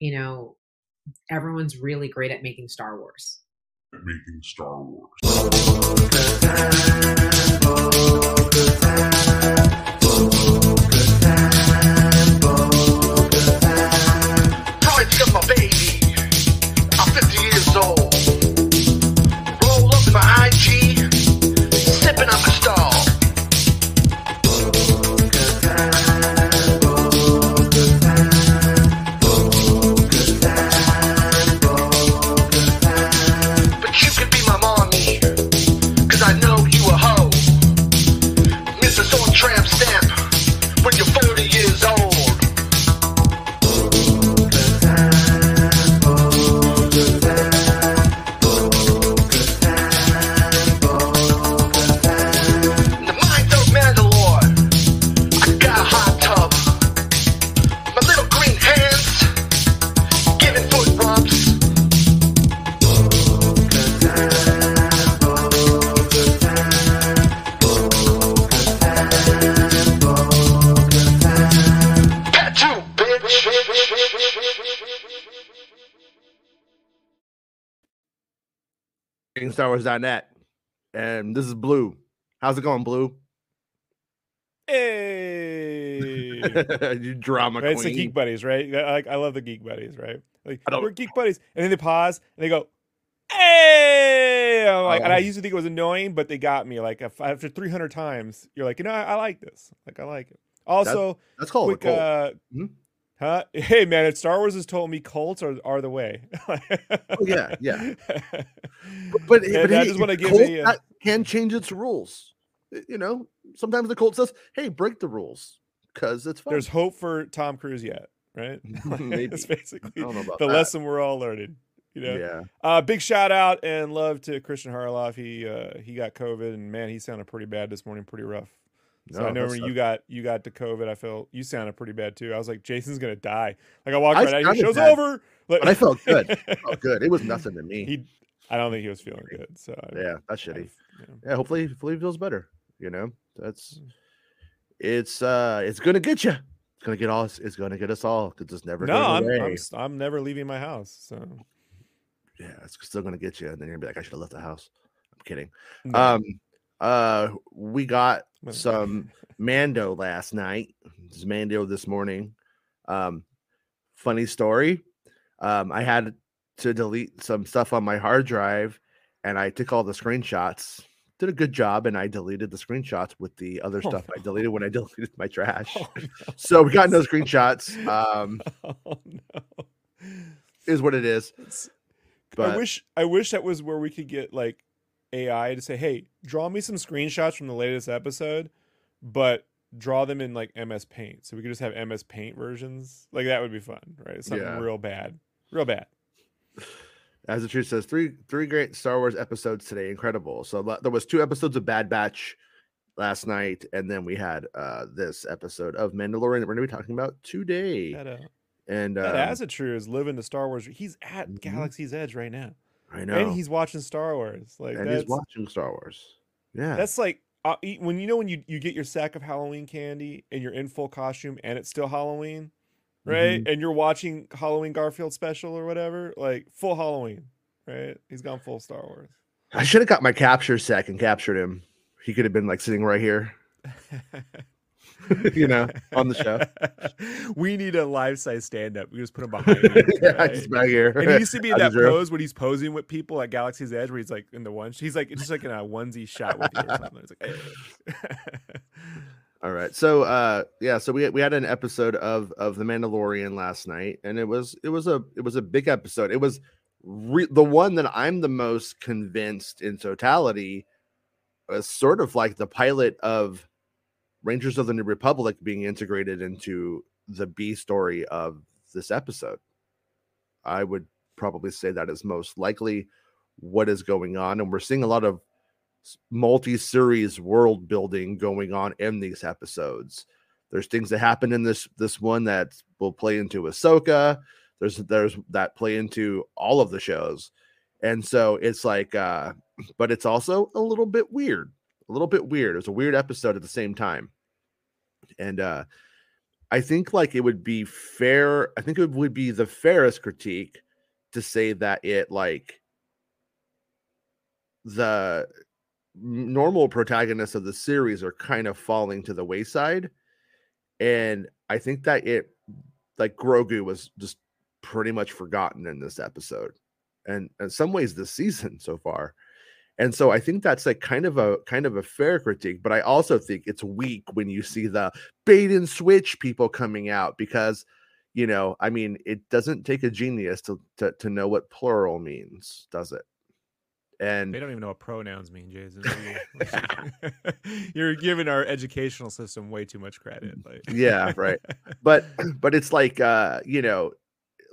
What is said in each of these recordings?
you know, everyone's really great at making Star Wars. Making Star Wars. StarWars.net. And this is Blue. How's it going, Blue? Hey, you drama right? It's the. Geek Buddies, right? I, like, I love the Geek Buddies, right? Like we're Geek Buddies, and then they pause and they go, "Hey!" I'm like, and I used to think it was annoying, but they got me. Like after 300 times, you're like, you know, I, I like this. Like I like it. Also, That's called quick, uh, Mhm. Huh? Hey man, if Star Wars has told me cults are, are the way. Oh, yeah, yeah. but and but I hey, just wanna give Colt a, uh, can change its rules. You know, sometimes the cult says, "Hey, break the rules," because it's fun. There's hope for Tom Cruise yet, right? That's basically I don't know about the that. lesson we're all learning. You know? Yeah, Uh, big shout out and love to Christian Harloff. He uh, he got COVID and man, he sounded pretty bad this morning, pretty rough. So No, I know when you got you got to COVID, I felt you sounded pretty bad too. I was like, Jason's gonna die. Like I walked I right out, show's bad, over. Like, but I felt good. Oh, good. It was nothing to me. he, I don't think he was feeling good. So I- yeah, that's shitty. you know. Yeah, hopefully, hopefully he feels better. You know, that's Mm. it's uh, it's gonna get you. It's gonna get all. It's gonna get us all because it's never No, I'm. I'm I'm never leaving my house. So Yeah, it's still gonna get you, and then you're gonna be like, I should have left the house. I'm kidding. no. Um, uh, we got some Mando last night. This is Mando this morning. Um, funny story. Um, I had to delete some stuff on my hard drive, and I took all the screenshots. Did a good job, and I deleted the screenshots with the other Oh, stuff I deleted when I deleted my trash. Oh, no. So we got no screenshots. Um, Oh, no. is what it is. It's- I wish I wish that was where we could get like AI to say, "Hey, draw me some screenshots from the latest episode, but draw them in like MS Paint." So we could just have MS Paint versions. Like that would be fun, right? Something Yeah. real bad. Real bad. as the truth says, three three great Star Wars episodes today. Incredible. So there was two episodes of Bad Batch last night, and then we had uh this episode of Mandalorian that we're going to be talking about today. That, uh, And that um, as a true is living the Star Wars. He's at Mhm. Galaxy's Edge right now, I know, and he's watching Star Wars. Like and that's he's watching Star Wars. Yeah, that's like uh, when you know when you you get your sack of Halloween candy and you're in full costume and it's still Halloween, right? Mm-hmm. And you're watching Halloween Garfield special or whatever, like full Halloween, right? He's gone full Star Wars. I should have got my capture sack and captured him. He could have been like sitting right here, you know, on the show. we need a life size stand up. We just put him behind him. yeah, right? just back here. And he used to be in that pose when he's posing with people at Galaxy's Edge, where he's like in the one. He's like just like in a onesie shot with you or something. It's like, hey. All right. So uh yeah, so we we had an episode of of The Mandalorian last night and it was it was a it was a big episode. It was re- the one that I'm the most convinced in totality was sort of like the pilot of Rangers of the New Republic being integrated into the B story of this episode. I would probably say that is most likely what is going on and we're seeing a lot of multi-series world building going on in these episodes. There's things that happen in this this one that will play into Ahsoka. There's there's that play into all of the shows. And so it's like uh but it's also a little bit weird. A little bit weird. It's a weird episode at the same time. And uh I think like it would be fair. I think it would be the fairest critique to say that it like the normal protagonists of the series are kind of falling to the wayside. And I think that it like Grogu was just pretty much forgotten in this episode. And in some ways this season so far. And so I think that's like kind of a kind of a fair critique, but I also think it's weak when you see the bait and switch people coming out because you know, I mean, it doesn't take a genius to to, to know what plural means, does it? And They don't even know what pronouns mean, Jason. You're- giving our educational system way too much credit. Like. Yeah, right. but but it's like uh you know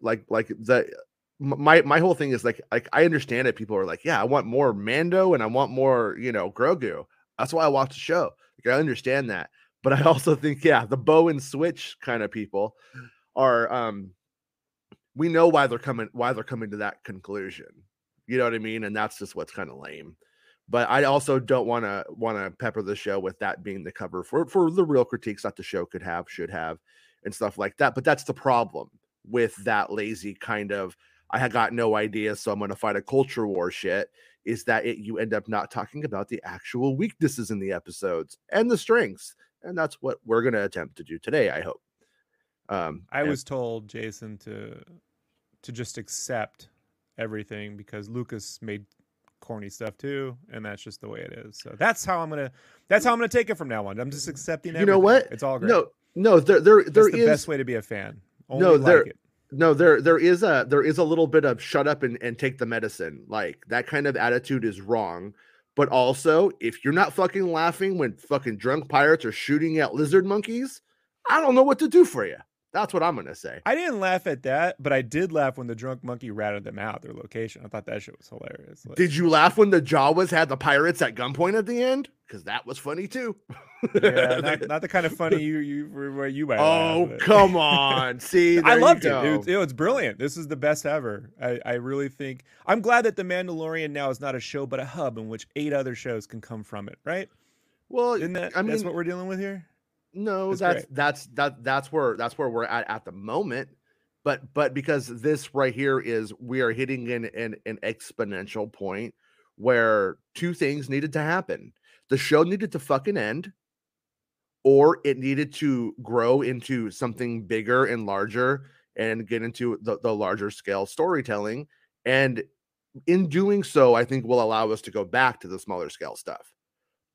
like like the my my whole thing is like like i understand it people are like yeah i want more mando and i want more you know grogu. That's why i watch the show. Like i understand that. But i also think yeah the bow and switch kind of people are um we know why they're coming why they're coming to that conclusion. You know what i mean? And that's just what's kind of lame. But I also don't want to want to pepper the show with that being the cover for for the real critiques that the show could have, should have, and stuff like that. But that's the problem with that lazy kind of I had got no idea, so I'm going to fight a culture war shit. Is that it? You end up not talking about the actual weaknesses in the episodes and the strengths, and that's what we're going to attempt to do today. I hope. Um, I and- was told Jason to to just accept everything because Lucas made corny stuff too, and that's just the way it is. So that's how I'm gonna that's how I'm gonna take it from now on. I'm just accepting. You know what? It's all great. no, no. There, there, there that's the is best way to be a fan. Only No, like there- it. No there there is a there is a little bit of shut up and, and take the medicine like that kind of attitude is wrong but also if you're not fucking laughing when fucking drunk pirates are shooting at lizard monkeys i don't know what to do for you that's what i'm gonna say I didn't laugh at that, but I did laugh when the drunk monkey ratted them out their location. I thought that shit was hilarious. Like, did you laugh when the jawas had the pirates at gunpoint at the end because that was funny too yeah, not, not the kind of funny you you where you might. oh but- come on see I loved it. It was, it was brilliant. This is the best ever. I, I really think I'm glad that The Mandalorian now is not a show but a hub in which eight other shows can come from it. Right? well Isn't that i mean that's what we're dealing with here? No, that's great. that's that that's where that's where we're at at the moment. But but because this right here is we are hitting an an, an exponential point where two things needed to happen. The show needed to fucking end, or it needed to grow into something bigger and larger and get into the, the larger scale storytelling. And in doing so, I think will allow us to go back to the smaller scale stuff.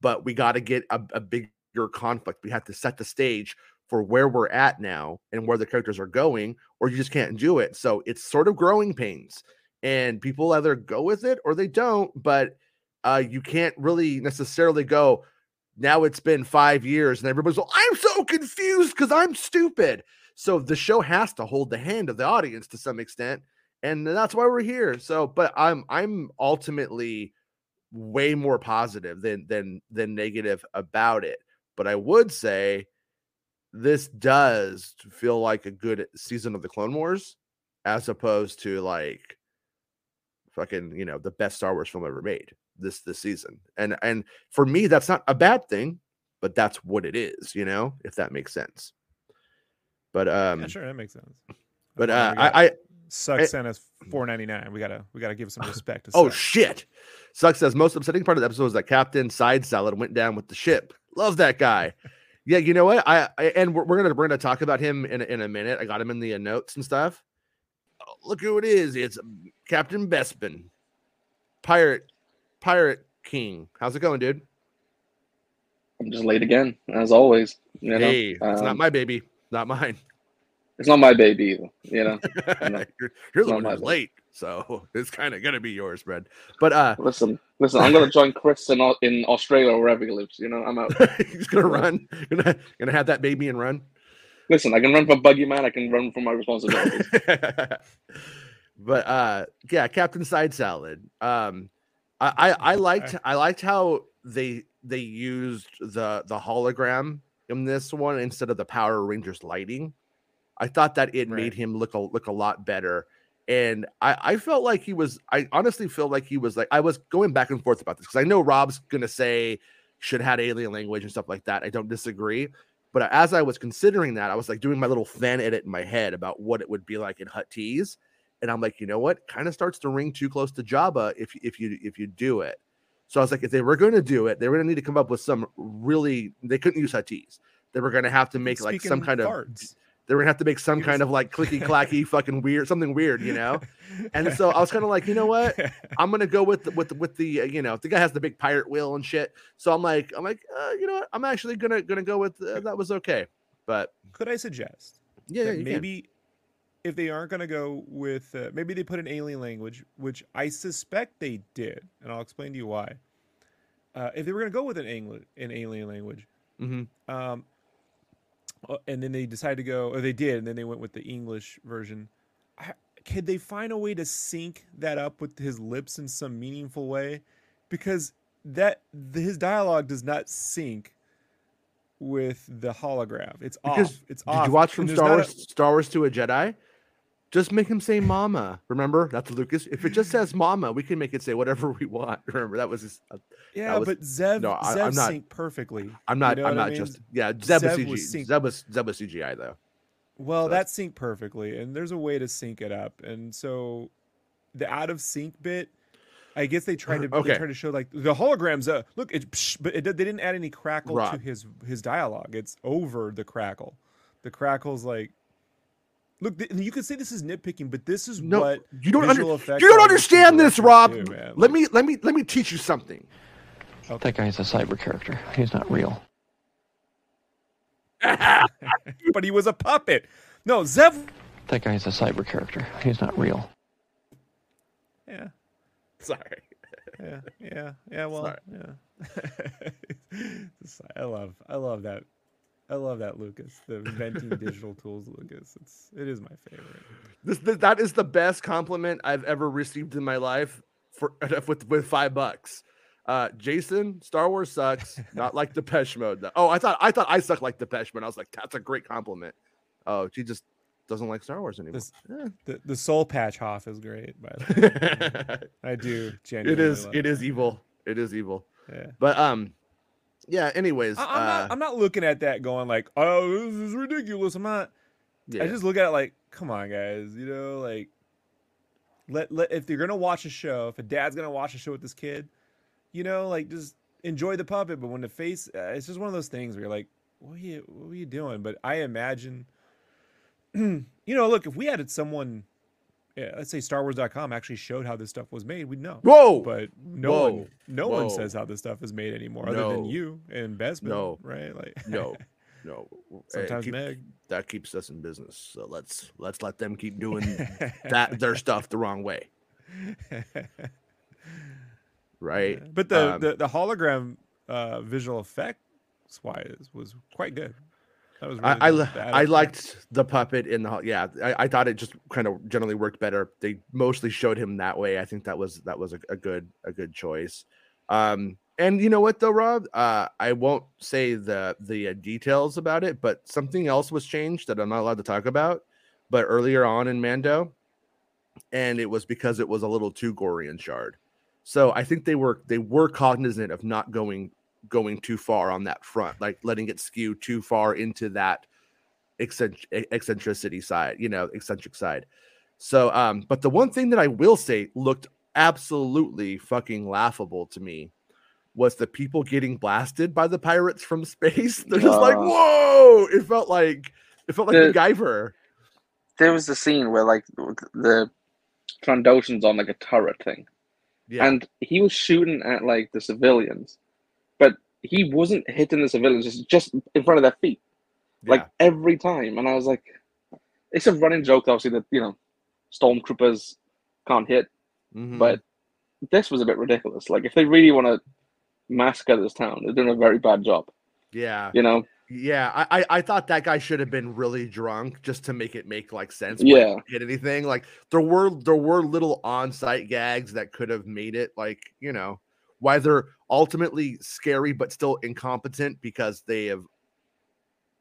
But we got to get a, a bigger conflict. We have to set the stage for where we're at now and where the characters are going, or you just can't do it. So it's sort of growing pains, and people either go with it or they don't. But uh, you can't really necessarily go. Now it's been five years, and everybody's like, I'm so confused because I'm stupid. So the show has to hold the hand of the audience to some extent, and that's why we're here. So, but I'm I'm ultimately way more positive than than than negative about it. But I would say this does feel like a good season of the Clone Wars, as opposed to like fucking you know the best Star Wars film ever made this this season. And and for me, that's not a bad thing, but that's what it is. You know, if that makes sense. But um, yeah, sure, that makes sense. but uh, I, I Suck I- sent us four ninety nine. We gotta we gotta give some respect to Oh Suck. shit! Suck says most upsetting part of the episode was that Captain Side Salad went down with the ship. Love that guy. yeah, you know what? I, I and we're, we're gonna we're gonna talk about him in a, in a minute. I got him in the uh, notes and stuff. Oh, look who it is! It's Captain Bespin, pirate, pirate king. How's it going, dude? I'm just late again, as always. You know, hey, it's not Um, my baby, not mine. it's not my baby either. You know, you're, you're the one who's late, so it's kind of gonna be yours, Brad. But uh, listen, listen. I'm gonna join Chris in in Australia or wherever he lives. You know, I'm out. he's gonna run, gonna gonna have that baby and run. Listen, I can run from Buggy Man. I can run from my responsibilities. but uh yeah captain side salad um I, I i liked i liked how they they used the the hologram in this one instead of the power rangers lighting i thought that it made him look a look a lot better and i i felt like he was i honestly feel like he was like i was going back and forth about this because i know rob's gonna say should have had alien language and stuff like that i don't disagree But as I was considering that, I was like doing my little fan edit in my head about what it would be like in Huttese, and I'm like, you know what? Kind of starts to ring too close to Jabba if if you if you do it. So I was like, if they were going to do it, they were going to need to come up with some really. They couldn't use Huttese. They were going to have to make like some kind of. farts. They were going to have to make some kind of like clicky clacky fucking weird something weird, you know. And so I was kind of like, you know what? I'm gonna go with the, with the, with the uh, you know the guy has the big pirate wheel and shit. So I'm like I'm like uh, you know what? I'm actually gonna gonna go with uh, that was okay. But Could I suggest yeah, yeah you can. maybe if they aren't going to go with uh, maybe they put an alien language, which I suspect they did, and I'll explain to you why. Uh, if they were going to go with an Engli- an alien language, Mhm. um, Uh, and then they decided to go, or they did, and then they went with the English version. I, could they find a way to sync that up with his lips in some meaningful way? Because that the, his dialogue does not sync with the hologram. It's Because off. It's Did off. you watch from Star not a- Wars Star Wars to a Jedi? Just make him say "Mama." Remember that's Lucas. If it just says "Mama," we can make it say whatever we want. Remember that was his. uh, Yeah, was- but Zeb, no, I- Zeb I'm not- synced perfectly. I'm not. You know I'm what I not mean? just. Yeah, Zeb, was Zeb CG. was synced- Zeb was Zeb was CGI though. Well, So that synced perfectly, and there's a way to sync it up. And so, the out of sync bit, I guess they tried to they tried to show like the holograms. Uh, look, it, psh, but it, they didn't add any crackle to his his dialogue. It's over the crackle. The crackle's like, look, th- you could say this is nitpicking, but this is No, what you don't. Under, you don't understand this, Rob. do. Let me let me let me teach you something. That guy's a cyber character. He's not real. but he was a puppet. No, Zeb. That guy's a cyber character. He's not real. Yeah. Sorry. yeah, yeah, yeah. Well, Sorry. yeah. I love, I love that, I love that Lucas, the inventing digital tools, Lucas. It's, it is my favorite. This, this that is the best compliment I've ever received in my life for with with five bucks. Uh, Jason, Star Wars sucks. Not like Depeche Mode. though. Oh, I thought I thought I suck like Depeche Mode. I was like, that's a great compliment. Oh, she just doesn't like Star Wars anymore. This- Eh. The the Soul Patch Hoff is great, by the way. I do it genuinely. is love it is evil. It is evil. Yeah. But um, yeah. Anyways, I, I'm uh, not. I'm not looking at that going like, oh, this is ridiculous. I'm not. yeah. I just look at it like, come on, guys. You know, like, let let if you're gonna watch a show, if a dad's gonna watch a show with this kid, you know, like just enjoy the puppet. But when the face, uh, it's just one of those things where you're like, what are you, what are you doing? But I imagine, you know, look, if we had someone, let's say Star Wars.com actually showed how this stuff was made, we'd know. Whoa. But no Whoa. one, no Whoa. one says how this stuff is made anymore, other than you and Bespin, No. right? Like, no, no. Hey, sometimes keep- Meg. that keeps us in business. So let's let's let them keep doing that their stuff the wrong way, right? But the, Um, the the hologram uh, visual effects wise was quite good. That was really I I, good. li- The I liked the puppet in the yeah. I, I thought it just kind of generally worked better. They mostly showed him that way. I think that was that was a, a good a good choice. Um, and you know what though, Rob? Uh, I won't say the the uh, details about it, but something else was changed that I'm not allowed to talk about. But earlier on in Mando, and it was because it was a little too gory and shard. So I think they were they were cognizant of not going going too far on that front, like letting it skew too far into that eccentric, eccentricity side, you know, eccentric side. So, um, but the one thing that I will say looked absolutely fucking laughable to me was the people getting blasted by the pirates from space. They're just like, Uh. whoa! It felt like it felt like The- MacGyver. There was the scene where like the Trandoshans on like a turret thing, Yeah, and he was shooting at like the civilians, but he wasn't hitting the civilians just just in front of their feet, like every time. And I was like, it's a running joke, obviously that you know, stormtroopers can't hit, Mhm. but this was a bit ridiculous. Like if they really want to massacre this town, they're doing a very bad job. yeah, You know, Yeah, I, I I thought that guy should have been really drunk just to make it make like sense. Yeah. Yeah, hit anything like there were there were little on-site gags that could have made it like you know why they're ultimately scary but still incompetent because they have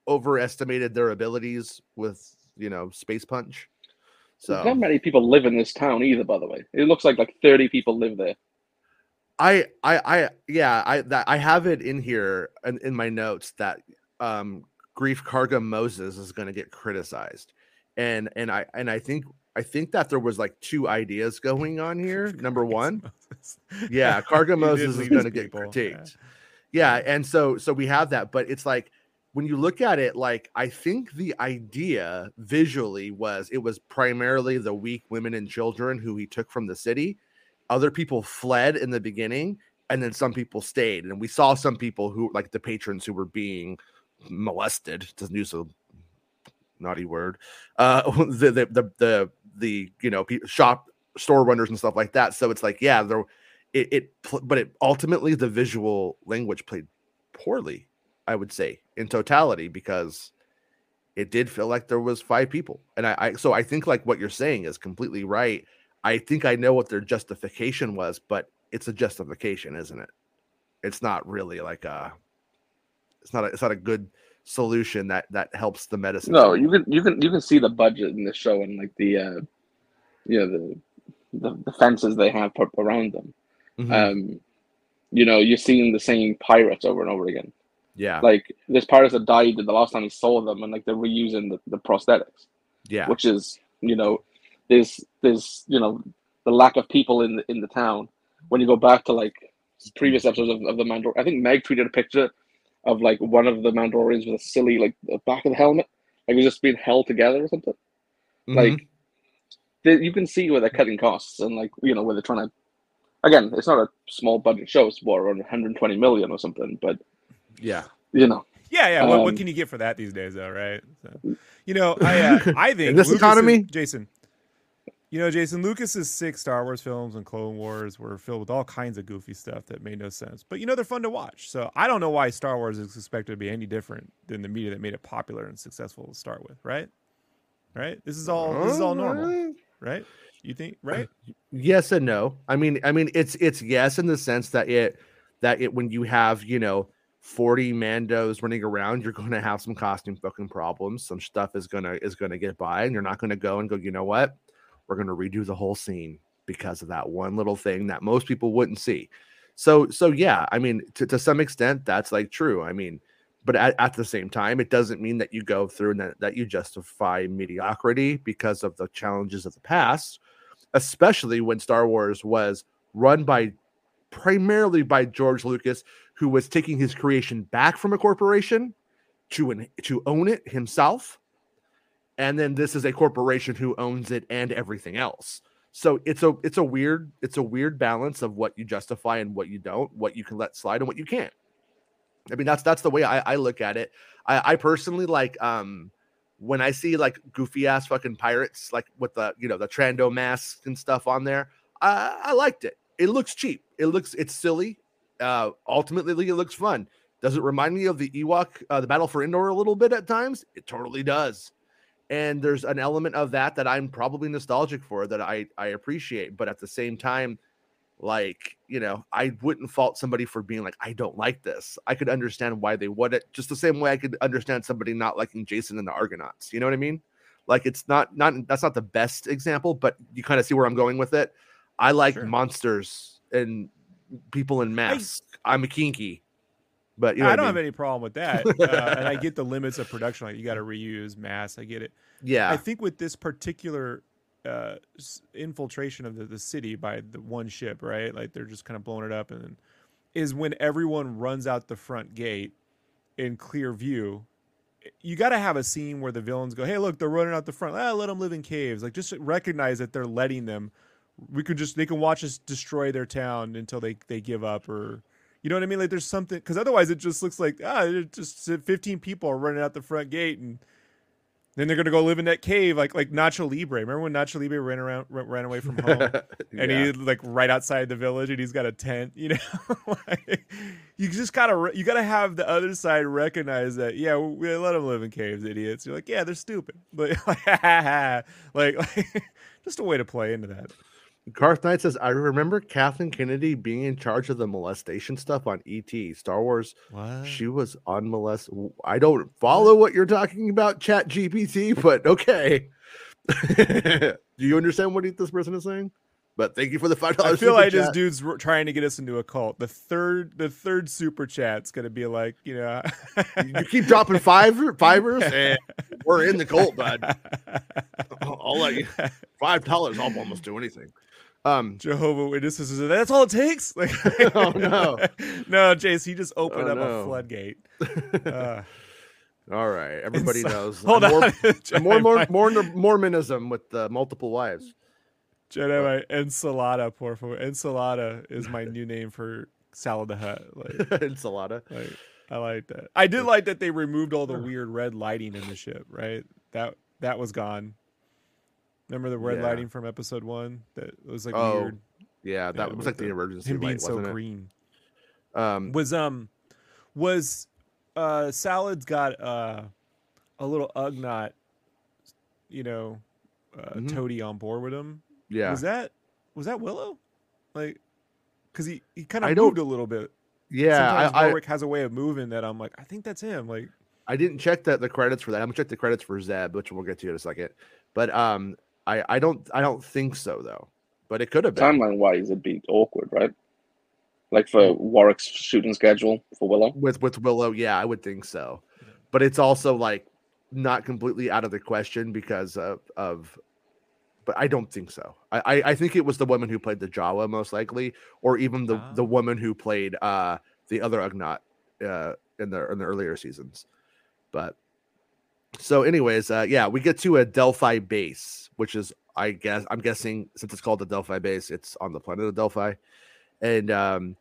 overestimated their abilities with you know space punch. There's So not many people live in this town either. By the way, it looks like like thirty people live there. I I I yeah I that I have it in here in, in my notes that um Greef Karga Moses is going to get criticized, and and I and I think I think that there was like two ideas going on here. Number one, yeah, did Moses is going to get people, yeah. critiqued. Yeah, and so so we have that, but it's like when you look at it, like I think the idea visually was it was primarily the weak women and children who he took from the city. Other people fled in the beginning, and then some people stayed, and we saw some people who like the patrons who were being molested to use a naughty word. Uh, the the the the, the you know shop store runners and stuff like that. So it's like yeah, there it, it but it ultimately the visual language played poorly i would say in totality because it did feel like there was five people. And I, I so i think like what you're saying is completely right. I think i know what their justification was but it's a justification isn't it? It's not really like a it's not a, it's not a good solution that that helps the medicine No, you can you can you can see the budget in the show and like the uh you know the the, the fences they have put around them. Mhm. Um you know, you're seeing the same pirates over and over again. yeah Like there's pirates that died the last time he saw them and like they're reusing the, the prosthetics. yeah Which is, you know, there's there's you know the lack of people in the in the town. When you go back to like previous episodes of, of the Mandalorian, I think Meg tweeted a picture of like one of the Mandalorians with a silly like the back of the helmet, like it was just being held together or something. Mhm. Like they, you can see where they're cutting costs and like you know where they're trying to. Again, it's not a small budget show; it's more around 120 million or something. But yeah you know, Yeah, yeah. What, what Um, can you get for that these days, though, right? So, you know, I uh, I think In this Lucas economy? is- Jason. You know, Jason Lucas's six Star Wars films and Clone Wars were filled with all kinds of goofy stuff that made no sense. But you know, they're fun to watch. So I don't know why Star Wars is expected to be any different than the media that made it popular and successful to start with, right? Right? This is all this is all normal, right? You think, uh, right? yes and no i mean i mean it's it's yes in the sense that it that it when you have you know 40 mandos running around you're going to have some costume fucking problems some stuff is gonna is gonna get by and you're not going to go and go you know what we're going to redo the whole scene because of that one little thing that most people wouldn't see so so yeah i mean to, to some extent that's like true i mean but at, at the same time it doesn't mean that you go through and that, that you justify mediocrity because of the challenges of the past especially when Star Wars was run by primarily by George Lucas, who was taking his creation back from a corporation to an, to own it himself. And then this is a corporation who owns it and everything else. So it's a it's a weird it's a weird balance of what you justify and what you don't, what you can let slide and what you can't. I mean that's that's the way I, I look at it. I, I personally like um when I see like goofy ass fucking pirates, like with the you know the Trando masks and stuff on there, I, I liked it. It looks cheap. It looks it's silly. Uh, ultimately, it looks fun. Does it remind me of the Ewok, uh, the Battle for Endor, a little bit at times? It totally does. And there's an element of that that I'm probably nostalgic for that I I appreciate. But at the same time, like you know, I wouldn't fault somebody for being like, I don't like this. I could understand why they would it, just the same way I could understand somebody not liking Jason and the Argonauts. You know what I mean? Like it's not not that's not the best example, but you kind of see where I'm going with it. I like Sure. monsters and people in masks. I'm a kinky, but you know I don't I have any problem with that, uh, and I get the limits of production. Like you got to reuse mass. I get it. yeah, I think with this particular uh, infiltration of the, the city by the one ship, right? Like they're just kind of blowing it up, and then is when everyone runs out the front gate in clear view. You got to have a scene where the villains go, "Hey, look, they're running out the front. Ah, let them live in caves." Like just recognize that they're letting them. We could just they can watch us destroy their town until they they give up or. You know what I mean? Like there's something because otherwise it just looks like ah, just 15 people are running out the front gate and then they're gonna go live in that cave like like Nacho Libre. Remember when Nacho Libre ran around ran, ran away from home and Yeah. he like right outside the village and he's got a tent. You know, like, you just gotta you gotta have the other side recognize that yeah we let them live in caves, idiots. You're like yeah they're stupid, but like like, like just a way to play into that. Garth Knight says, I remember Kathleen Kennedy being in charge of the molestation stuff on ET, Star Wars. What? She was on molest. I don't follow what you're talking about, Chat GPT, but okay. Do you understand what this person is saying? But thank you for the five dollars. I feel like this dude's trying to get us into a cult. The third, the third super chat's gonna be like, you know, You keep dropping five fivers, and we're in the cult, bud. I'll, I'll let you. Five dollars, I'll almost do anything. Um, Jehovah Witnesses. is- That's all it takes. Like, Oh, no. no, Jace, he just opened Oh, up no. a floodgate. Uh, all right, everybody so- knows. hold I'm on, more, more, more, more Mormonism with the multiple wives. Jedi Mind, ensalada, por favor. Ensalada is my new name for Salad the Hut. Like, Ensalada. like, I like that. I did like that they removed all the weird red lighting in the ship. Right, that that was gone. Remember the red Yeah. lighting from episode one? That was like Oh, weird. Yeah, that Yeah, was like the the- emergency Him being light, so green. it? Um, was um was uh salad's got uh a little ugnaught you know uh Mhm. toady on board with him yeah, was that was that willow like because he he kind of moved a little bit yeah. Sometimes Warwick has a way of moving that i'm like i think that's him like I didn't check that the credits for that. I'm gonna check the credits for Zeb, which we'll get to in a second. But um, I I don't I don't think so though. But it could have been. Timeline wise, it'd be awkward, right? Like for Warwick's shooting schedule for Willow. with with Willow, yeah, I would think so. But it's also like not completely out of the question because of of. But I don't think so. I I, I think it was the woman who played the Jawa most likely, or even the the Ah. woman who played uh the other Ugnaught uh in the in the earlier seasons. But so, anyways, uh yeah, we get to Adelphi base, which is I guess I'm guessing since it's called the Delphi base, it's on the planet of Delphi, and um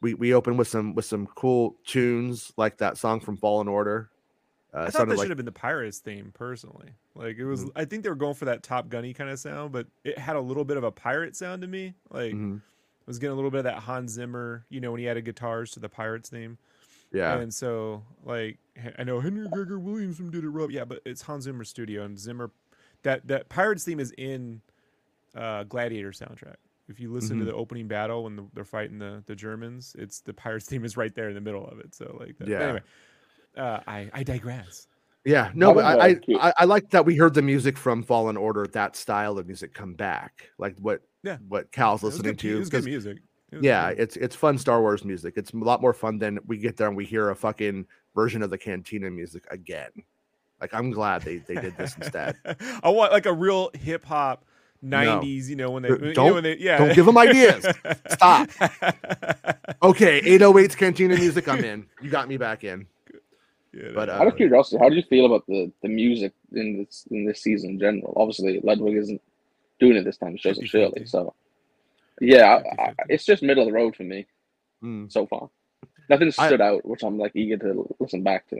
we we open with some with some cool tunes like that song from Fallen Order. Uh, i thought that like should have been the pirates theme personally like it was Mhm. i think they were going for that top gunny kind of sound but it had a little bit of a pirate sound to me like Mhm. I was getting a little bit of that Hans Zimmer, you know, when he added guitars to the Pirates theme. yeah, And so, like, I know Henry Gregor Williamson did it right. Yeah, but it's Hans Zimmer studio and Zimmer. That that Pirates theme is in uh, Gladiator soundtrack. If you listen Mhm. to the opening battle when the, they're fighting the, the Germans, it's the Pirates theme is right there in the middle of it. So like, that. Yeah. Anyway, uh, I I digress. yeah. No, but I I. I I like that we heard the music from Fallen Order, that style of music come back, like what Yeah. what Cal's It was listening good, to. It was good 'cause- music. It yeah, good. it's it's fun Star Wars music. It's a lot more fun than we get there and we hear a fucking version of the Cantina music again. Like I'm glad they they did this instead. I want like a real hip hop. 90s, you know, when they, Uh, you know, don't- when they, yeah. don't give 'em ideas. Stop. Okay, 808's Cantina music. I'm in. You got me back in. Yeah, But, that- Out uh, of curiosity, how do you feel about the, the music in this in this season in general? Obviously, Ludwig isn't doing it this time. It shows up 50-50. Shirley, so yeah, I, I, it's just middle of the road for me Mm. so far. Nothing I- stood out, which I'm like eager to listen back to.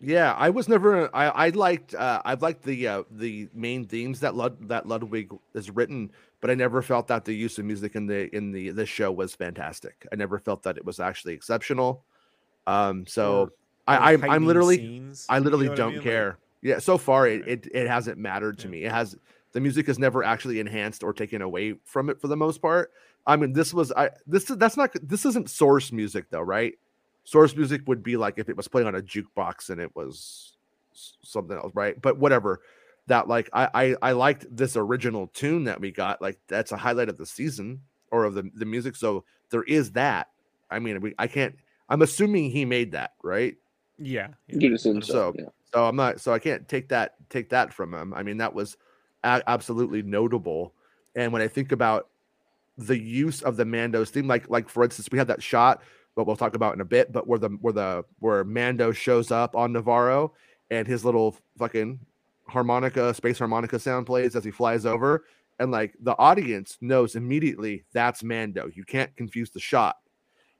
Yeah, I was never. I I liked. Uh, I liked the uh, the main themes that Lud that Ludwig has written, but I never felt that the use of music in the in the this show was fantastic. I never felt that it was actually exceptional. Um, so Or- I, or I'm I'm literally scenes, I you literally know don't mean? Like, care. yeah, so far it, it it hasn't mattered to Yeah. me. It has the music is never actually enhanced or taken away from it for the most part. I mean, this was I this is that's not this isn't source music though, right? Source music would be like if it was playing on a jukebox and it was something else, right? But whatever. That like I I, I liked this original tune that we got. Like that's a highlight of the season or of the the music. So there is that. I mean, we I can't. I'm assuming he made that, right? yeah, yeah. So. So- yeah. So I'm not. So I can't take that take that from him. I mean, that was absolutely notable. And when I think about the use of the Mando's theme, like like for instance, we had that shot, but we'll talk about in a bit. But where the where the where Mando shows up on Nevarro and his little fucking harmonica, space harmonica sound plays as he flies over, and like the audience knows immediately that's Mando. You can't confuse the shot.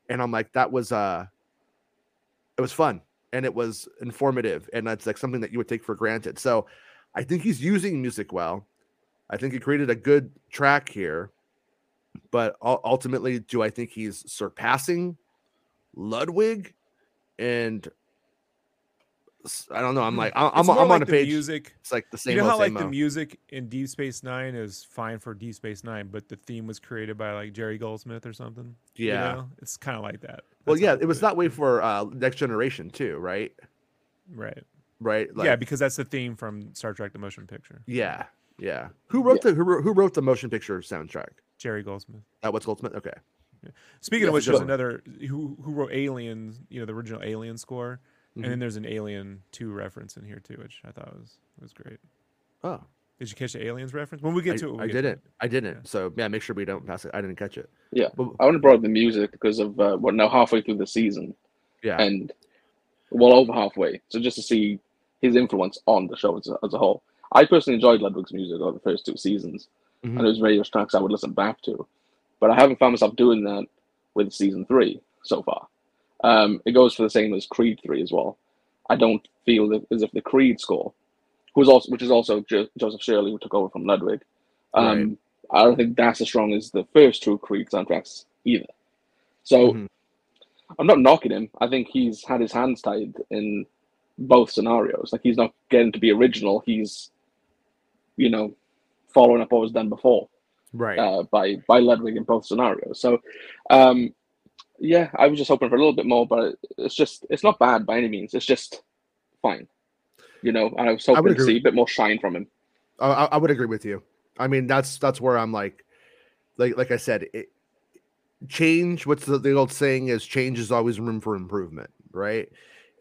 And I'm like, that was uh it was fun and it was informative and that's like something that you would take for granted so i think he's using music well i think he created a good track here but ultimately do i think he's surpassing ludwig and I don't know i'm like I- i'm, I'm on a page Music, it's like the same you know how like the music in Deep Space Nine is fine for Deep Space Nine, but the theme was created by like Jerry Goldsmith or something. you yeah know? it's kind of like that. well yeah it was that way for uh next generation too right right? Right yeah, because that's the theme from Star Trek: The Motion Picture. Yeah. Yeah. Who wrote the who wrote, who wrote the motion picture soundtrack? Jerry Goldsmith. That was Goldsmith. Okay. Speaking Yeah, of which, there's another who who wrote Alien, you know, the original Alien score, Mhm. and then there's an Alien Two reference in here too, which I thought was was great. Oh, Did you catch the Aliens reference? When we get I, to it, we'll I get didn't. it. I didn't. Yeah. So yeah, make sure we don't pass it. I didn't catch it. Yeah. But, I want to brought up the music because of uh, we're now halfway through the season yeah. and well over halfway. So just to see his influence on the show as a, as a whole. I personally enjoyed Ludwig's music over the first two seasons, Mhm. and was various tracks I would listen back to, but I haven't found myself doing that with season three so far. Um, it goes for the same as Creed three as well. I don't feel that, as if the Creed score, who's also which is also jo- Joseph Shirley who took over from Ludwig. Um, I don't think that's as strong as the first two Creed soundtracks either. So Mhm. I'm not knocking him. I think he's had his hands tied in both scenarios. Like he's not getting to be original. He's, you know, following up what was done before right. uh, by by Ludwig in both scenarios. So, um, yeah, I was just hoping for a little bit more, but it's just it's not bad by any means. It's just fine. You know, and I was hoping to agree. see a bit more shine from him. I, I I would agree with you. I mean, that's that's where I'm like, like like I said, it, change. What's the, the old saying is change is always room for improvement, right?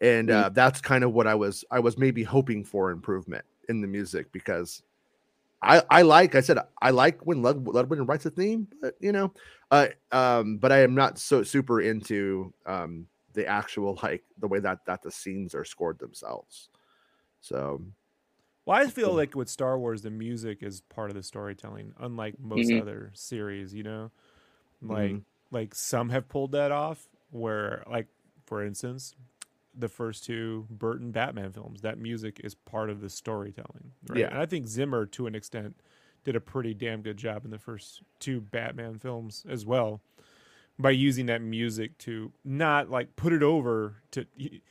And Mhm. uh, that's kind of what I was I was maybe hoping for improvement in the music because I I like I said I like when Lud, Ludwig writes a theme, but you know, uh, um, but I am not so super into um the actual like the way that that the scenes are scored themselves. So Well, I feel like with Star Wars, the music is part of the storytelling, unlike most Mhm. other series. You know, like Mhm. Like some have pulled that off. Where, like for instance, the first two Burton Batman films, that music is part of the storytelling. Right? Yeah. and I think Zimmer, to an extent, did a pretty damn good job in the first two Batman films as well by using that music to not like put it over to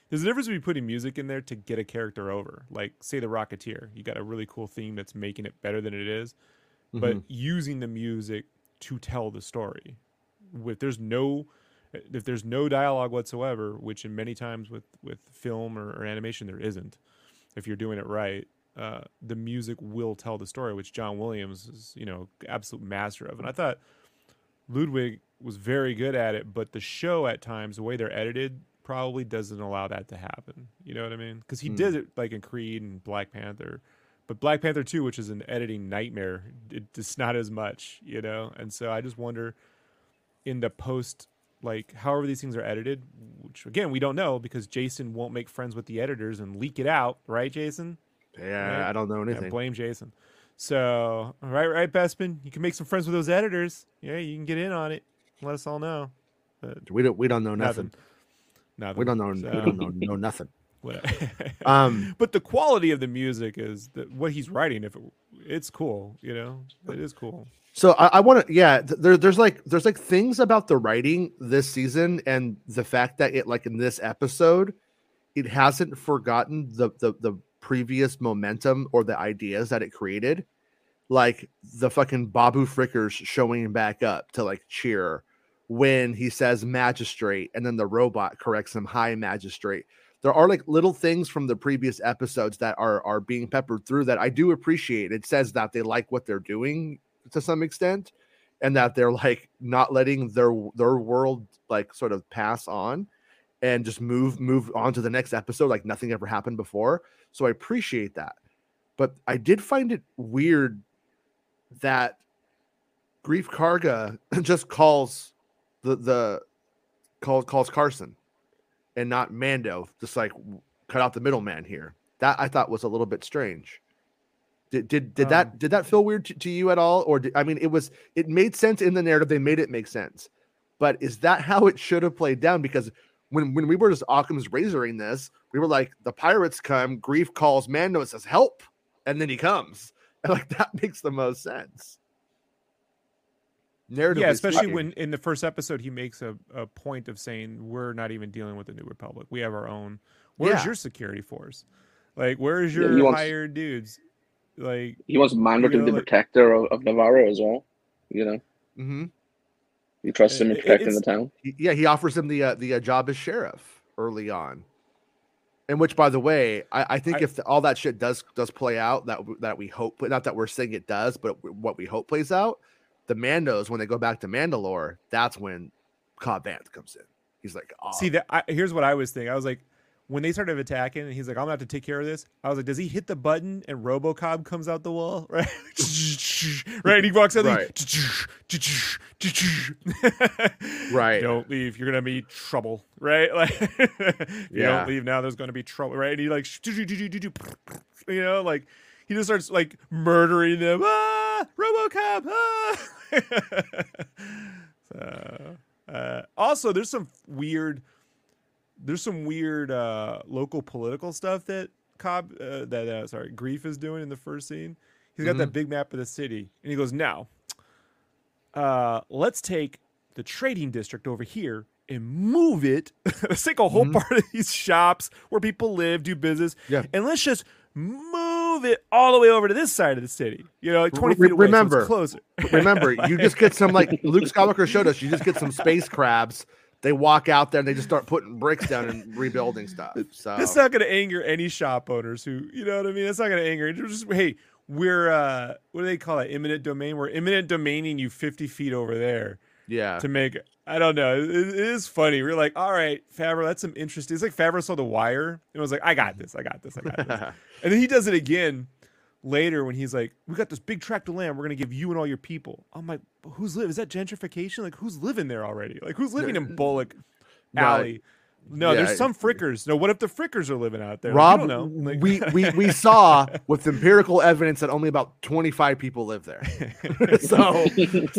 there's a difference between putting music in there to get a character over like say the rocketeer you got a really cool theme that's making it better than it is but mhm. using the music to tell the story with there's no if there's no dialogue whatsoever which in many times with with film or, or animation there isn't if you're doing it right uh, the music will tell the story which john williams is you know absolute master of and i thought ludwig was very good at it but the show at times the way they're edited probably doesn't allow that to happen you know what i mean because he Hmm. did it like in creed and black panther but Black Panther 2, which is an editing nightmare, it, it's not as much, you know? And so I just wonder in the post, like, however these things are edited, which again, we don't know because Jason won't make friends with the editors and leak it out, right, Jason? yeah, right? I don't know Yeah, anything. blame Jason. So, right, right, Bespin, you can make some friends with those editors. Yeah, you can get in on it. Let us all know. But We don't we don't know nothing. nothing. We don't know. So- We don't know, know nothing. Um, but the quality of the music is that what he's writing. If it, it's cool, you know, it is cool. So I, I want to, yeah. There, there's like, there's like things about the writing this season and the fact that it, like in this episode, it hasn't forgotten the the the previous momentum or the ideas that it created, like the fucking Babu Frickers showing back up to like cheer when he says magistrate and then the robot corrects him hi magistrate there are like little things from the previous episodes that are are being peppered through that I do appreciate. It says that they like what they're doing to some extent, and that they're like not letting their their world like sort of pass on and just move move on to the next episode like nothing ever happened before. So I appreciate that. But I did find it weird that Greef Karga just calls the the calls calls Carson and not Mando, just like cut out the middleman here. That I thought was a little bit strange. Did did did Um, that did that feel weird to, to you at all? Or did, I mean, it was it made sense in the narrative. They made it make sense, but is that how it should have played down? Because when when we were just Occam's razoring this, we were like, the pirates come, Greef calls Mando and says help, and then he comes, and like that makes the most sense. Narratively yeah, especially speaking. when in the first episode he makes a, a point of saying we're not even dealing with the New Republic. We have our own. Where's Yeah. your security force? Like, where's Yeah, your he wants- hired dudes? Like, He wants Mando to You be know, the like- protector of, of Nevarro as well. You know, Mhm. he trusts him in protecting it's- the town. Yeah, he offers him the uh, the uh, job as sheriff early on. And which, by the way, I, I think I- if all that shit does does play out, that that we hope, but not that we're saying it does, but what we hope plays out, the Mandos when they go back to Mandalore, that's when Cobb Vanth comes in. He's like, oh, See that? I, here's what I was thinking. I was like, when they started attacking, and he's like, "I'm gonna have to take care of this." I was like, "Does he hit the button and RoboCop comes out the wall?" Right? right? And he walks out. Right. Right. Don't leave. You're gonna be trouble. Right? Like, you Yeah. don't leave now, there's gonna be trouble. Right? And he like, you know, like he just starts like murdering them. Ah, RoboCop. Ah. so, uh, also, there's some weird there's some weird uh, local political stuff that Cobb uh, that uh, sorry Greef is doing in the first scene. He's got that big map of the city, and he goes, "Now, uh, let's take the trading district over here and move it. let's take a whole Mhm. part of these shops where people live, do business, Yeah. and let's just move it all the way over to this side of the city. You know, like twenty Re- feet away, so it's closer. remember, you just get some like Luke Skywalker showed us. You just get some space crabs. They walk out there and they just start putting bricks down and rebuilding stuff. So It's not going to anger any shop owners who, you know what I mean? It's not going to anger. Just, hey, we're, uh, what do they call it? Imminent domain. We're imminent domaining you 50 feet over there yeah, to make, I don't know. It, it is funny. We're like, all right, Favreau, that's some interesting. It's like Favreau saw The Wire and was like, I got this. I got this. I got this. and then he does it again later when he's like, we got this big tract of land. We're going to give you and all your people. I'm like, who's live? Is that gentrification? Like, who's living there already? Like, who's living in Bullock Alley? No, Yeah, there's some frickers. No, what if the frickers are living out there? Rob, don't. Like- we, we we saw with empirical evidence that only about 25 people live there. so,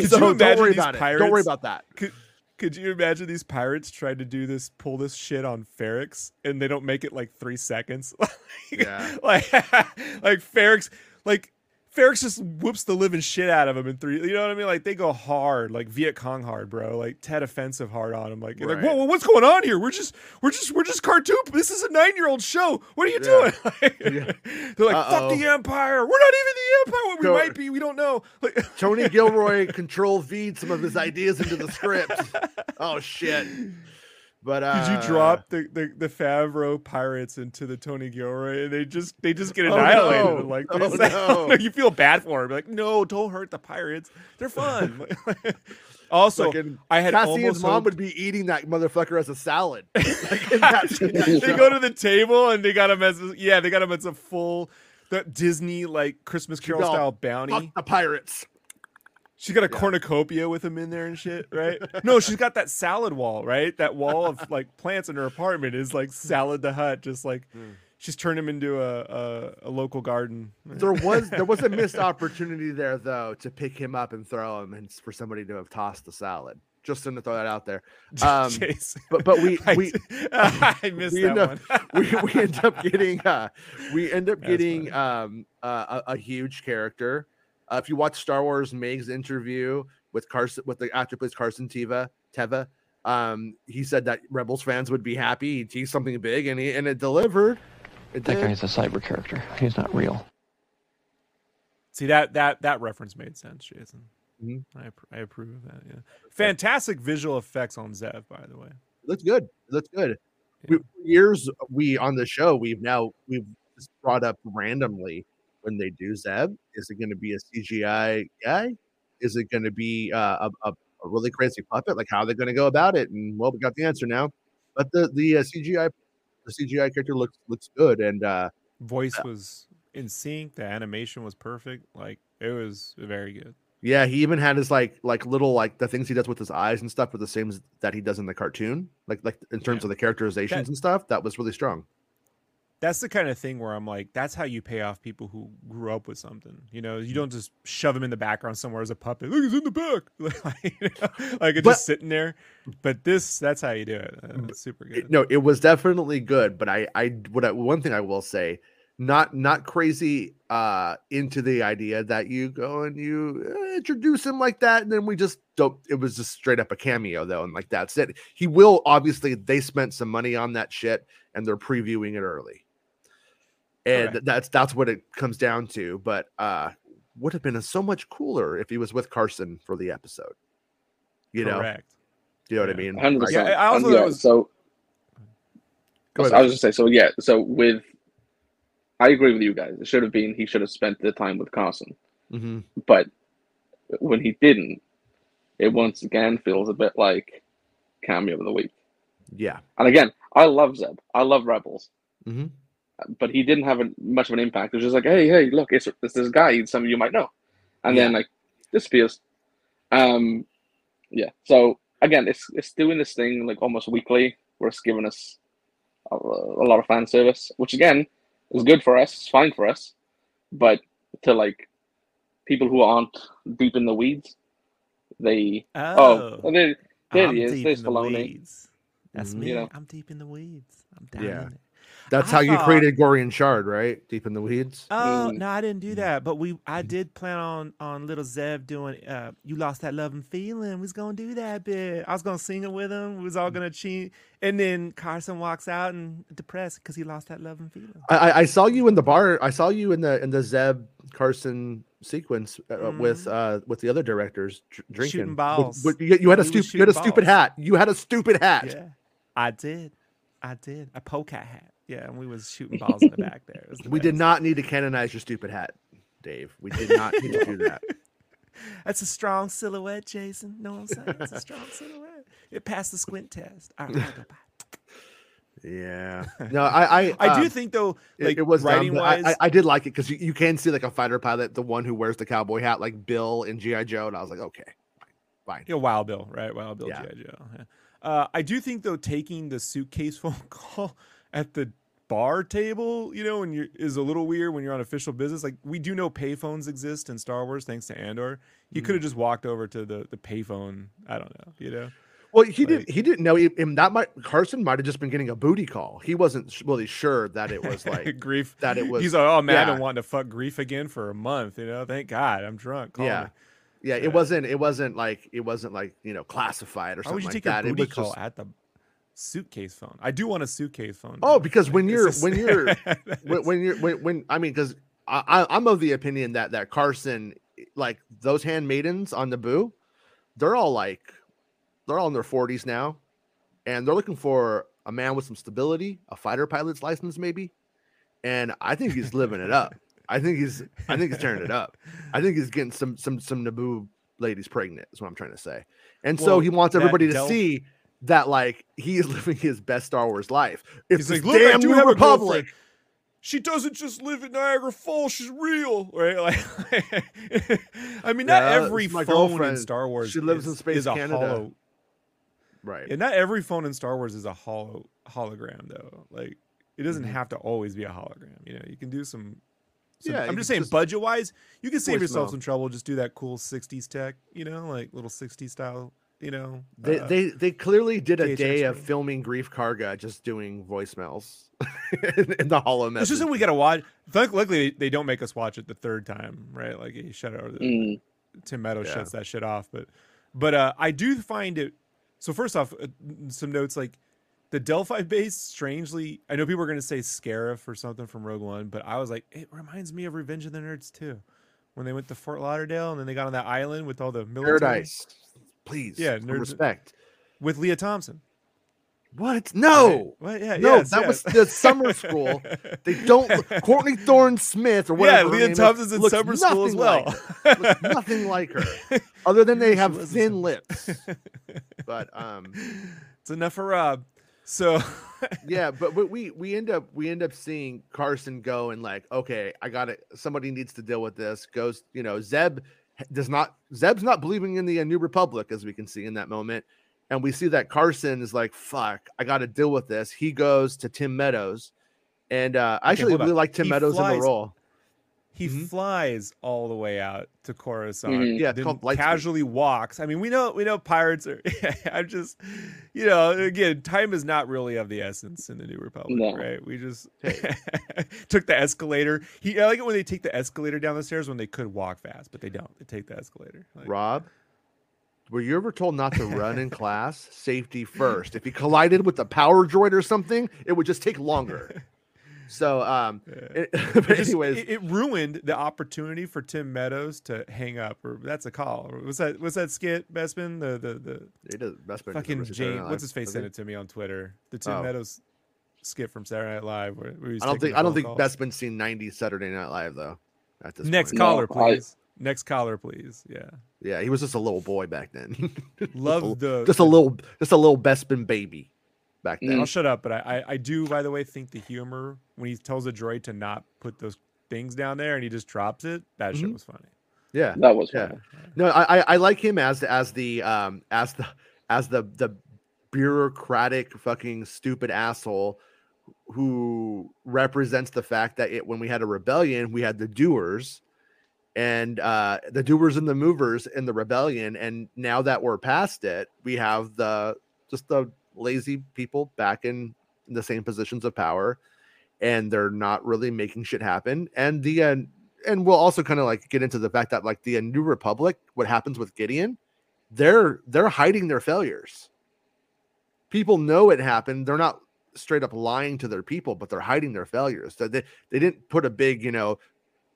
so don't worry about it. Don't worry about that. could, could you imagine these pirates trying to do this, pull this shit on Ferrix, and they don't make it like three seconds? Yeah. like, like Ferrix, like Ferrix just whoops the living shit out of him in three. You know what I mean? Like they go hard, like Viet Cong hard, bro. Like Tet offensive hard on him. Like, you're like Right. whoa, whoa, what's going on here? We're just, we're just, we're just cartoon. This is a nine year old show. What are you Yeah. doing? Yeah. They're like, Uh-oh. fuck the Empire. We're not even the Empire. We Go- might be. We don't know. Like, Tony Gilroy control V'd some of his ideas into the script. Oh shit! But uh, Did you drop the, the, the Favreau pirates into the Tony Gilroy and they just they just get Oh, annihilated no. like Oh, seconds? no. you feel bad for them. Like, no, don't hurt the pirates. They're fun. also, Fucking I had Cassian's mom hoped- would be eating that motherfucker as a salad. Like, that- that they go to the table and they got him as a, yeah, they got him as a full the Disney like Christmas Carol style bounty. The pirates. She's got a cornucopia with him in there and shit, right? No, she's got that salad wall, right? That wall of like plants in her apartment is like salad the hut, just like she's turned him into a, a, a local garden. There was there was a missed opportunity there though to pick him up and throw him, and for somebody to have tossed the salad. Just in to throw that out there. Um, but but we we I missed we that up one. we, we end up getting uh we end up That's getting funny. um uh, a, a huge character uh, if you watch star wars meg's interview with carson with the actor plays carson teva teva um he said that rebels fans would be happy he teased something big and he and it delivered it That did. guy's a cyber character. He's not real. See that that that reference made sense, Jason. Mhm. I I approve of that. Yeah, fantastic visual effects on Zeb, by the way. It looks good it looks good we, years we on the show we've now we've just brought up randomly when they do zeb is it going to be a cgi guy is it going to be uh, a, a, really crazy puppet like how are they going to go about it and well we got the answer now but the the uh, cgi the cgi character looks looks good and uh Voice was in sync. The animation was perfect. Like it was very good. yeah he even had his like like little like the things he does with his eyes and stuff were the same as that he does in the cartoon like like in terms Yeah. of the characterizations That- and stuff that was really strong That's the kind of thing where I'm like, that's how you pay off people who grew up with something. You know, you don't just shove him in the background somewhere as a puppet. Look, he's in the back, like, you know, like it's But- just sitting there. But this, that's how you do it. Uh, It's super good. no, it was definitely good, but I, I, what I, one thing I will say, not, not crazy, uh, into the idea that you go and you uh, introduce him like that, and then we just don't. It was just straight up a cameo though, and like that's it. He will obviously they spent some money on that shit, and they're previewing it early, and Correct. that's that's what it comes down to. But uh, would have been so much cooler if he was with Carson for the episode. You know, Correct. Do you know what I mean? Hundred Like, Yeah. I also And thought yeah, was- so. Go I was just say so. Yeah. So with, I agree with you guys. It should have been he should have spent the time with Carson, hmm but when he didn't, it once again feels a bit like cameo of the week. Yeah. And again, I love Zeb. I love Rebels, hmm but he didn't have a, much of an impact. It was just like, hey, hey, look, it's, it's this guy. Some of you might know, and then like disappears. Um, yeah. So again, it's it's doing this thing like almost weekly, where it's giving us a, a lot of fan service, which again is good for us. It's fine for us, but to like people who aren't deep in the weeds, they oh, Oh, there, there I'm he is. deep There's in the Filoni. weeds. That's Mhm. me. You know. I'm deep in the weeds. I'm down Yeah. in it. That's I how you thought- created Gorian Shard, right? Deep in the weeds. Oh Mm. no, I didn't do that. But we, I did plan on on little Zeb doing. Uh, you lost that love and feeling. We was gonna do that bit. I was gonna sing it with him. We was all gonna cheat. And then Carson walks out and depressed because he lost that love and feeling. I, I- I saw you in the bar. I saw you in the in the Zeb Carson sequence uh, with uh with the other directors dr- drinking. Shooting With- balls. with- you, you had a stupid you had a shooting stupid hat. You had a stupid hat. Yeah, I did. I did a polecat hat. Yeah, and we was shooting balls in the back there. The We did not need to canonize your stupid hat, Dave. We did not need to do that. That's a strong silhouette, Jason. No, I'm saying? It's a strong silhouette. It passed the squint test. All right, I'll go back. Yeah. No, I I I do um, think though, it- like it, was dumb, writing I- wise, I, I did like it because you, you can see like a fighter pilot, the one who wears the cowboy hat, like Bill in GI Joe, and I was like, okay, fine. you know, Wild Bill, right? Wild Bill, Yeah. GI Joe. Yeah. Uh, I do think though, taking the suitcase phone call at the bar table, you know, and you is a little weird when you're on official business. Like we do know payphones exist in Star Wars, thanks to Andor. You Mm. could have just walked over to the the payphone. I don't know, you know. Well, he Like- didn't. He didn't know. He, him- that might Carson might have just been getting a booty call. He wasn't really sure that it was like. greef. that it was- He's like, oh man, I've been wanting to fuck greef again for a month. You know, thank God, I'm drunk. Call yeah, me. yeah. Yeah. It wasn't. It wasn't like. It wasn't like you know classified or Why would something you like take that. a It booty was call just. at the suitcase phone? I do want a suitcase phone. Oh, because when you're when you're when, when you're when, when I mean because I, I I'm of the opinion that that Carson like those handmaidens on Naboo, they're all like they're all in their 40s now, and they're looking for a man with some stability, a fighter pilot's license maybe, and I think he's living it up. I think he's I think he's tearing it up. I think he's getting some some some Naboo ladies pregnant. Is what I'm trying to say, and so he wants everybody to Del- see. That like he is living his best Star Wars life. It's He's like, look, I damn do New have a Republic. She doesn't just live in Niagara Falls. She's real, right? Like, I mean, not Yeah, every phone in. Star Wars. She lives is, in space is a Canada. hollow. Right. And not every phone in Star Wars is a hollow hologram, though. Like, it doesn't Mhm. have to always be a hologram. You know, you can do some. Yeah, I'm just saying, just- budget wise, you can save yourself some trouble. Just do that cool '60s tech. You know, like little '60s style. You know, They, uh, they they clearly did a VHS day of screen. filming Greef Karga just doing voicemails in, in the hollow It's message. just that we gotta watch. Luckily, they, they don't make us watch it the third time, right? Like he shut out. Mm. Tim Meadows Yeah. shuts that shit off. But but uh, I do find it. So first off, uh, some notes like the Adelphi base. Strangely, I know people are gonna say Scarif or something from Rogue One, but I was like, it reminds me of Revenge of the Nerds too, when they went to Fort Lauderdale and then they got on that island with all the military Paradise. Please. Yeah, nerds- respect. with Lea Thompson. What? No. What? Yeah, No, yes, that was the summer school. They don't Courtney Thorne Smith or Yeah, whatever. her Lea Thompson's in summer school as well. like nothing like her. Other than they have thin lips. But um It's enough for Rob. So yeah, but, but we we end up we end up seeing Carson go and like, okay, I got it. Somebody needs to deal with this. Goes, you know, Zeb does not Zeb's not believing in the uh, New Republic as we can see in that moment, and we see that Carson is like, fuck, I got to deal with this. He goes to Tim Meadows, and uh, I Okay, actually really like Tim He Meadows in the role. He Mhm. flies all the way out to Coruscant. Mhm. Yeah, then casually walks. I mean, we know we know pirates are. I'm just, you know, again, time is not really of the essence in the New Republic, No. right? We just took the escalator. He, I like it when they take the escalator down the stairs when they could walk fast, but they don't. They take the escalator. Like, Rob, were you ever told not to run in class? Safety first. If you collided with a power droid or something, it would just take longer. So, um, it- but It just- anyways, it, it ruined the opportunity for Tim Meadows to hang up. Or that's a call. Or was that was that skit Bespin? The the the it does. Best friend fucking never seen Saturday Jane. Night What's his face does sent it to me on Twitter. The Tim Oh. Meadows skit from Saturday Night Live. Where, where he's I don't think the I don't phone think calls. that's seen 90 Saturday Night Live though. At this next point. No, caller, I- please. Next caller, please. Yeah, Yeah, he was just a little boy back then. Just a love little- the. just a little just a little Bespin baby back then. I'll shut up, but I, I I do by the way think the humor when he tells the droid to not put those things down there and he just drops it. That shit Mhm. was funny. Yeah. That was Yeah. funny. No, I, I I like him as as the um as the as the the bureaucratic fucking stupid asshole who represents the fact that it when we had a rebellion we had the doers and uh the doers and the movers in the rebellion and now that we're past it we have the just the lazy people back in the same positions of power and they're not really making shit happen. And the uh, and we'll also kind of like get into the fact that like the uh, new republic what happens with gideon they're they're hiding their failures. People know it happened. They're not straight up lying to their people but they're hiding their failures. So they, they didn't put a big you know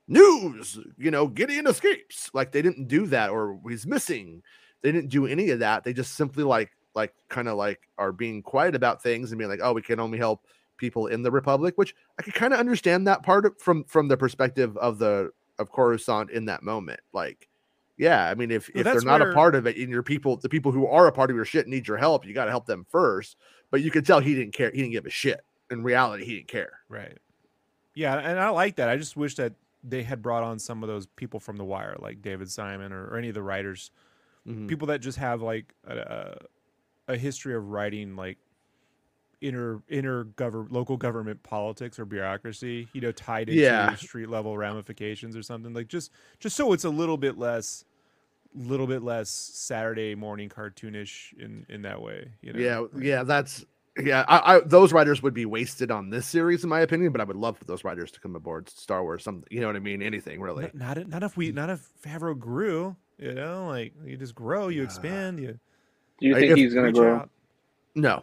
news! You know gideon escapes. Like they didn't do that or he's missing. They didn't do any of that. They just simply like like kind of like are being quiet about things and being like oh we can only help people in the republic which i could kind of understand that part of, from from the perspective of the of coruscant in that moment like yeah i mean if Well, if they're not a part of it and your people the people who are a part of your shit need your help you got to help them first but you could tell he didn't care he didn't give a shit in reality he didn't care Right. Yeah, and I like that. I just wish that they had brought on some of those people from The Wire, like David Simon or, or any of the writers, Mhm. people that just have like a, a, history of writing like inner inner govern local government politics or bureaucracy, you know, tied into Yeah. street level ramifications or something like just just so it's a little bit less little bit less Saturday morning cartoonish in in that way, you know. yeah like- yeah that's yeah I, I those writers would be wasted on this series in my opinion but i would love for those writers to come aboard star wars something you know what i mean anything really Not, not if- not if we not if Favreau grew, you know, like you just grow, you expand, you Do you think if- he's gonna reach grow? out. no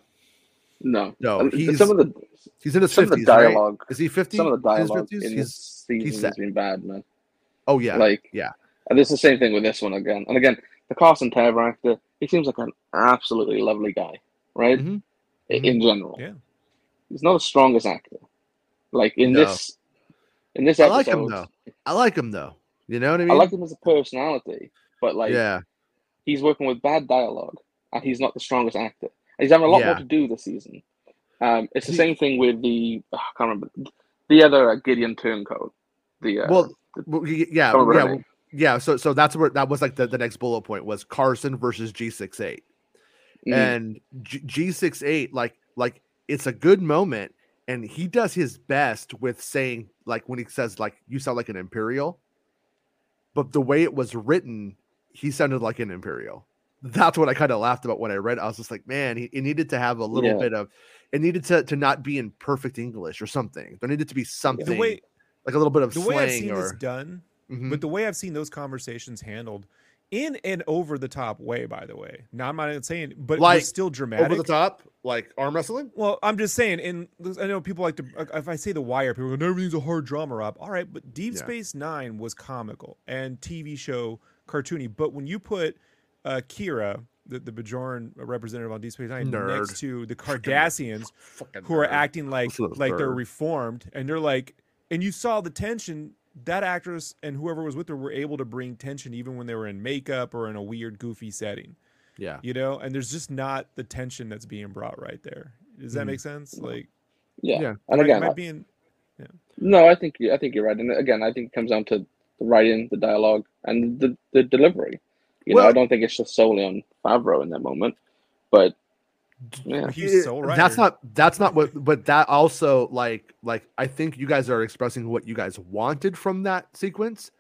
No, No, he's- some of the he's in his some of the 50s right? dialogue. is he 50 Some of the dialogue 50s? in He's- this season he's has been bad, man. oh yeah like yeah. and it's the same thing with this one again. And again, the Carson Teva actor, he seems like an absolutely lovely guy, right? Mhm. Mhm. In general, Yeah. he's not the strongest actor. Like in No. this, in this episode, i like him though i like him though you know what i mean I like him as a personality, but like yeah he's working with bad dialogue, and he's not the strongest actor. He's having a lot Yeah. more to do this season. Um, it's the He- same thing with the oh, I can't remember the other uh, Gideon Turncoat. The uh, well, well, yeah yeah her well, name. yeah so so that's where that was like the, the next bullet point was carson versus g68 Mm. and G- G68 like like it's a good moment and he does his best with saying like when he says like you sound like an imperial but the way it was written he sounded like an imperial that's what I kind of laughed about when I read. I was just like, man, he, it needed to have a little Yeah. bit of, it needed to to not be in perfect English or something. There needed to be something The way like a little bit of the way I've slang seen this or. done, Mhm. but the way I've seen those conversations handled in an over the top way, by the way. Now I'm not saying, but Like, like still dramatic. over the top, like arm wrestling. Well, I'm just saying, and I know people like to. If I say The Wire, people go, "Everything's a hard drama, Rob." All right, but Deep Yeah. Space Nine was comical and TV show cartoony. But when you put uh, Kira, the, the Bajoran representative on Deep Space Nine, Nerd. next to the Cardassians, who are nerd. acting like Listen to this like they're reformed, and they're like, and you saw the tension. That actress and whoever was with her were able to bring tension even when they were in makeup or in a weird, goofy setting Yeah. you know and there's just not the tension that's being brought right there does that Mhm. make sense like yeah. Yeah. And am I- again, am I I- being no, I think I think you're right. And again, I think it comes down to the writing, the dialogue, and the the delivery. You know, Well- I don't think it's just solely on Favreau in that moment, but yeah, he's It- so That's not that's not what but that also like like I think you guys are expressing what you guys wanted from that sequence,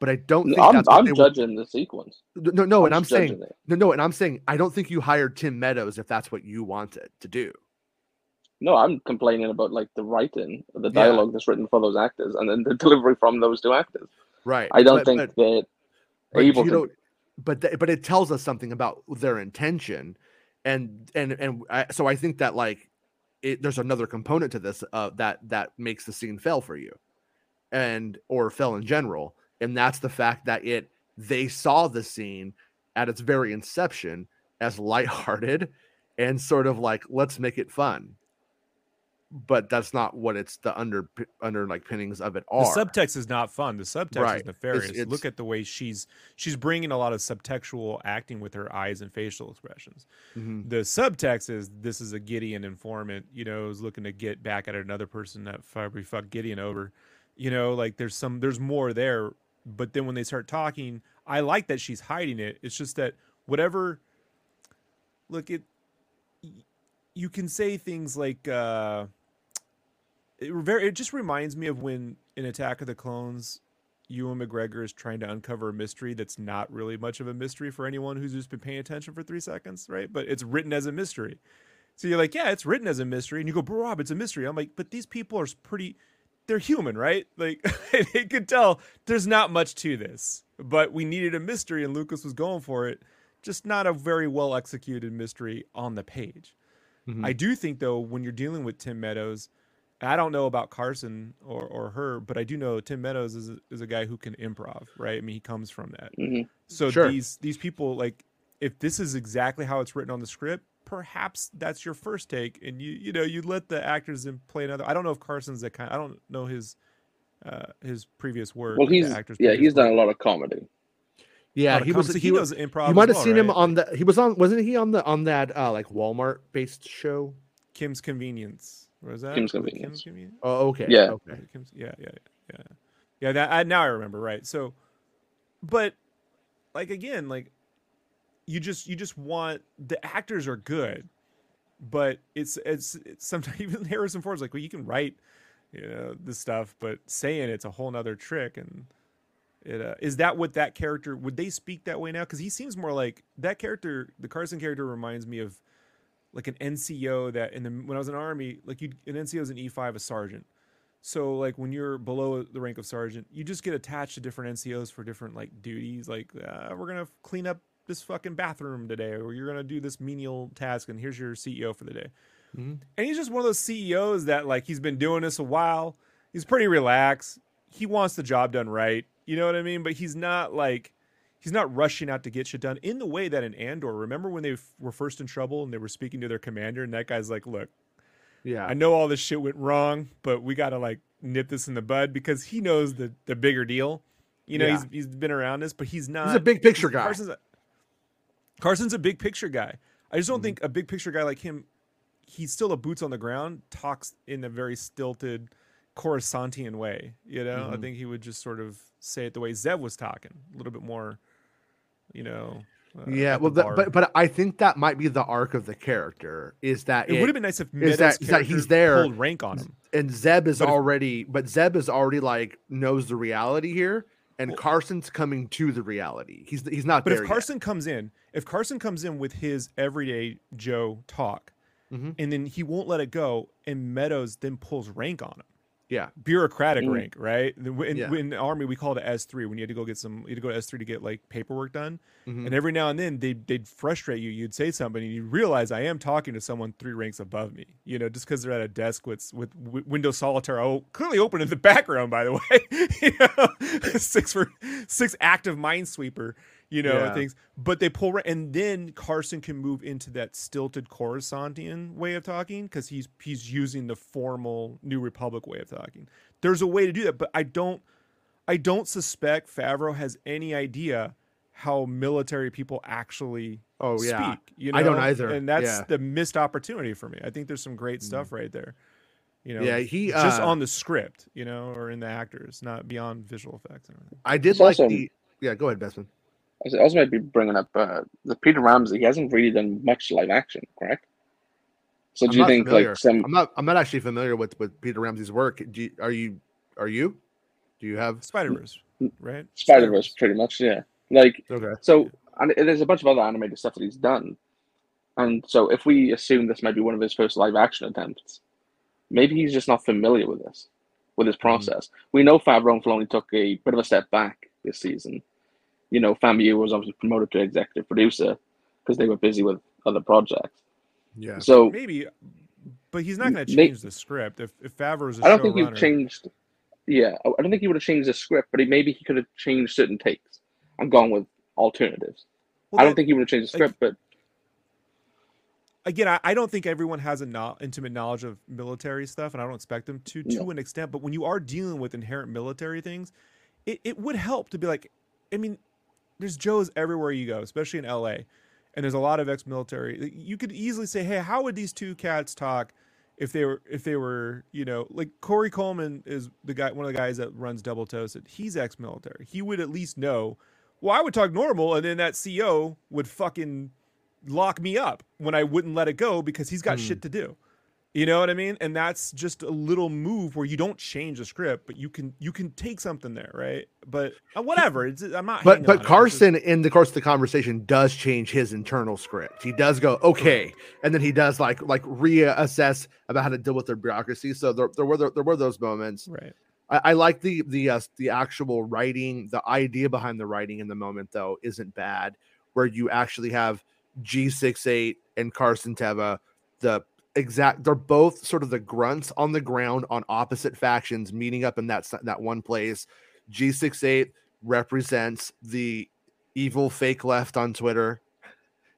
but I don't think I'm that's what I'm they were- judging the sequence. no no and I'm I'm saying it. no no and I'm saying I don't think you hired Tim Meadows if that's what you wanted to do. No, I'm complaining about like the writing, the Yeah. dialogue that's written for those actors, and then the delivery from those two actors. Right. I don't but- think but- that but able you to. But th- but it tells us something about their intention and and and I, so i think that like it, there's another component to this uh that that makes the scene fail for you and or fail in general and that's the fact that it they saw the scene at its very inception as lighthearted and sort of like let's make it fun but that's not what it's the under under like pinnings of it The subtext is not fun. The subtext Right. is nefarious. it's- Look at the way she's she's bringing a lot of subtextual acting with her eyes and facial expressions. Mhm. The subtext is this is a Gideon informant, you know, is looking to get back at another person that probably fucked Gideon over. You know, like there's some there's more there. But then when they start talking, I like that she's hiding it. It's just that whatever look it you can say things like uh it very it just reminds me of when in Attack of the Clones, Ewan McGregor is trying to uncover a mystery that's not really much of a mystery for anyone who's just been paying attention for three seconds, right? But it's written as a mystery. So you're like, yeah, it's written as a mystery, and you go, bro, Rob, it's a mystery. I'm like, but these people are pretty, they're human, right? Like they could tell there's not much to this, but we needed a mystery, and Lucas was going for it. Just not a very well executed mystery on the page. Mhm. I do think though, when you're dealing with Tim Meadows, I don't know about Carson or, or her, but I do know Tim Meadows is a, is a guy who can improv, right? I mean, he comes from that. hmm So Sure. these these people like if this is exactly how it's written on the script, perhaps that's your first take, and you you know you let the actors in play another. I don't know if Carson's that kind. I don't know his uh his previous work. Well, like, the he's actor's yeah, previous he's done a lot of comedy. Yeah, he was. comedy. He, he was. improv. You might have well, seen him on the. He was on. Wasn't he on the on that uh like Walmart based show? Kim's Convenience. What was that? Kim's Was it Convenience. Kim's Convenience. Oh, okay. Yeah. Okay. Kim's- yeah, yeah, yeah, yeah. That I, now I remember right. So, but like again, like you just you just want the actors are good, but it's it's, it's sometimes even Harrison Ford's like, well, you can write, you know, this stuff, but saying it's a whole nother trick and. It, uh, is that what that character would they speak that way now? Because he seems more like that character. The Carson character reminds me of like an NCO that in the when I was in army, like you an NCO is an E five, a sergeant. So like when you're below the rank of sergeant, you just get attached to different NCOs for different like duties. Like uh, we're gonna clean up this fucking bathroom today, or you're gonna do this menial task, and here's your CEO for the day. Mhm. And he's just one of those CEOs that like he's been doing this a while. He's pretty relaxed. He wants the job done right. You know what I mean? But he's not like he's not rushing out to get shit done in the way that in Andor. Remember when they f- were first in trouble and they were speaking to their commander, and that guy's like, "Look, Yeah. I know all this shit went wrong, but we got to like nip this in the bud because he knows the the bigger deal. You know, Yeah. he's he's been around this, but he's not. He's a big picture guy. Carson's a, Carson's a big picture guy. I just don't Mhm. think a big picture guy like him. He's still a boots on the ground. Talks in a very stilted, Coruscantian way. You know, I Mhm. think he would just sort of say it the way Zeb was talking, a little bit more. You know. uh, yeah. Well, the, but but I think that might be the arc of the character is that it would have been nice if Meadows' that- is that he's there- pulled rank on him. and Zeb is But if- already, but Zeb is already like knows the reality here, and Well- Carson's coming to the reality. He's he's not But if Carson comes in, if Carson comes in with his everyday Joe talk, Mhm. and then he won't let it go, and Meadows then pulls rank on him, yet. bureaucratic Mm. rank, right? In, Yeah. in the army, we call it S three when you had to go get some, you had to go to S three to get like paperwork done, Yeah. Mhm. and every now and then they they'd frustrate you. You'd say something, and you realize I am talking to someone three ranks above me, you know, just because they're at a desk with with w- Windows Solitaire oh, clearly open in the background, by the way, you know, six for six active Minesweeper, you know, Yeah. things. But they pull, ra- and then Carson can move into that stilted Coruscantian way of talking because he's he's using the formal New Republic way of talking. There's a way to do that, but I don't. I don't suspect Favreau has any idea how military people actually Oh yeah. speak. You know? I don't either. and that's Yeah. the missed opportunity for me. I think there's some great stuff right there. You know, Yeah, he, just uh, on the script, you know, or in the actors, not beyond visual effects. And everything. I did It's like also- the. Yeah, go ahead, Bespin. I was- I also might be bringing up uh, the Peter Ramsey. He hasn't really done much live action, correct? So I'm do you not think familiar. like some? I'm not. I'm not actually familiar with with Peter Ramsey's work. Do you, are you? Are you? Do you have? Spider Verse, right? Spider Verse, pretty much, yeah. Like Okay. so, and there's a bunch of other animated stuff that he's done, and so if we assume this might be one of his first live action attempts, maybe he's just not familiar with this, with his process. We know Favreau and Filoni took a bit of a step back this season. You know, FAMU was obviously promoted to executive producer because they were busy with other projects. Yeah. So Maybe, but he's not going to May- change the script if if Favreau's a I don't think he showrunner. changed. Yeah, I I don't think he would have changed the script, but he, maybe he could have changed certain takes and gone with alternatives. Well, I don't that- think he would have changed the like- script, but again, I, I don't think everyone has a no, intimate knowledge of military stuff, and I don't expect them to to No. an extent. But when you are dealing with inherent military things, it, it would help to be like, I mean, there's Joes everywhere you go, especially in LA, and there's a lot of ex-military. You could easily say, hey, how would these two cats talk? If they were, if they were, you know, like Korey Coleman is the guy, one of the guys that runs Double Toasted. He's ex-military. He would at least know. Well, I would talk normal, and then that CO would fucking lock me up when I wouldn't let it go because he's got Hmm. shit to do. You know what I mean? And that's just a little move where you don't change the script, but you can you can take something there, right? But uh, whatever. It's, I'm not. But but. It's just- Carson, in the course of the conversation, does change his internal script. He does go okay, and then he does like like reassess about how to deal with their bureaucracy. So there, there were there were those moments. right. I, I like the the uh, the actual writing, the idea behind the writing in the moment though isn't bad. Where you actually have G 68 and Carson Teva, the exact they're both sort of the grunts on the ground on opposite factions meeting up in that that one place. G 68 represents the evil fake left on Twitter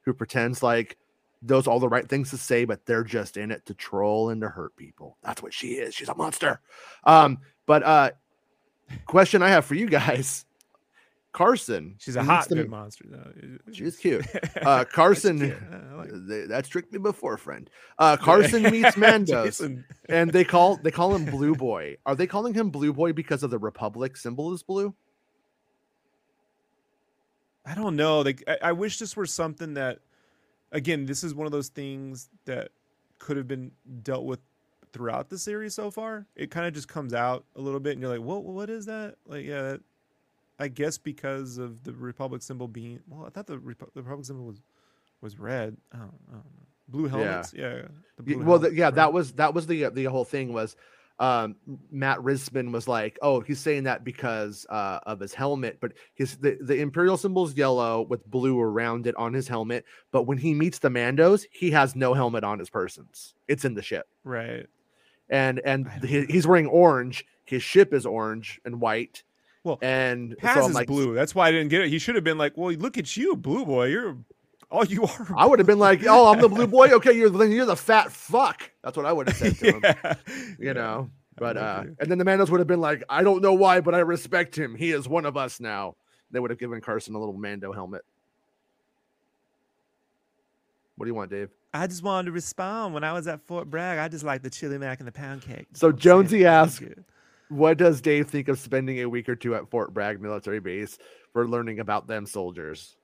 who pretends like knows all the right things to say, but they're just in it to troll and to hurt people. That's what she is. She's a monster. Um, but uh question I have for you guys. Carson. She's a hot good monster. though. She's cute. Uh Carson cute. Like that's tricked me before, friend. Uh Carson meets Mandos and they call they call him Blue Boy. Are they calling him Blue Boy because of the Republic symbol is blue? I don't know. Like I, I wish this were something that again, this is one of those things that could have been dealt with throughout the series so far. It kind of just comes out a little bit and you're like, "What what is that?" Like, yeah, that, I guess because of the Republic symbol being well, I thought the, Repu- the Republic symbol was was red. I don't, I don't know. Blue helmets. Yeah. the blue well, the, yeah, right? that was that was the the whole thing was um Matt Risman was like, oh, he's saying that because uh of his helmet, but his the, the imperial symbol's yellow with blue around it on his helmet, but when he meets the Mandos, he has no helmet on his persons. It's in the ship. right. And and he, he's wearing orange. His ship is orange and white. Well, and Paz so I'm is like, blue. That's why I didn't get it. He should have been like, "Well, look at you, blue boy. You're all you are." I would have been like, "Oh, I'm the blue boy. Okay, you're then you're the fat fuck." That's what I would have said to him. yeah. you know. But uh, you. and then the Mandos would have been like, I don't know why, but I respect him. He is one of us now. They would have given Carson a little Mando helmet. What do you want, Dave? I just wanted to respond when I was at Fort Bragg. I just like the chili mac and the pound cake. So all I'm saying. Jonesy asked- good. What does Dave think of spending a week or two at Fort Bragg military base for learning about them soldiers?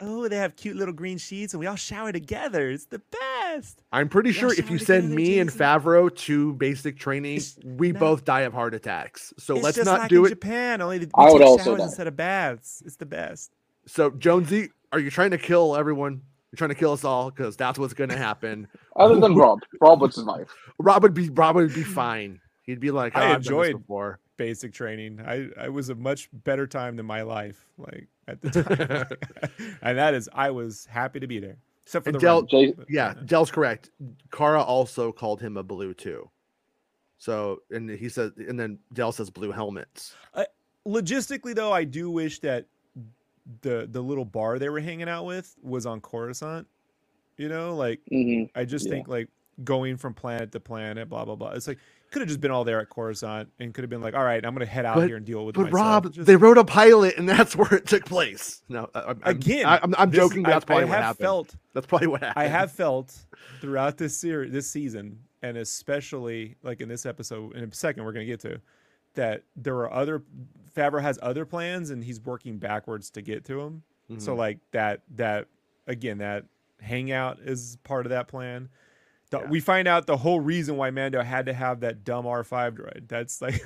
Oh, they have cute little green sheets, and we all shower together. It's the best. I'm pretty Yeah, sure if you send together, me and Jason. Favreau to basic training, It's we not- both die of heart attacks. So it's let's just not like do in it. Japan. Only we I would take also showers die. instead of baths. It's the best. So Jonesy, are you trying to kill everyone? You're trying to kill us all because that's what's going to happen. Other than Rob, Rob would survive. Rob would be Rob would be fine. He'd be like, I "Oh, I've this enjoyed- before. Basic training. I I was a much better time than my life. Like at the time, and that is I was happy to be there. Except for And the Del- run, Jay- but, Yeah, Dell's correct. Kara also called him a blue too. So and he said, and then Dell says blue helmets. logistically though i do wish that the the little bar they were hanging out with was on coruscant you know like hmm i just Yeah. think like going from planet to planet blah blah blah it's like could have just been all there at coruscant and could have been like all right i'm gonna head out But- here and deal with But. Rob, Just- they wrote a pilot, and that's where it took place. No, I- I'm, I'm- again I, am I'm this- joking. That's I, probably I what have happened. felt that's probably what happened. I have felt throughout this series, this season, and especially like in this episode, in a second we're gonna get to, that there are other Favreau has other plans and he's working backwards to get to them. So Mhm. like that that again that hangout is part of that plan. The, Yeah. We find out the whole reason why Mando had to have that dumb R five droid. That's like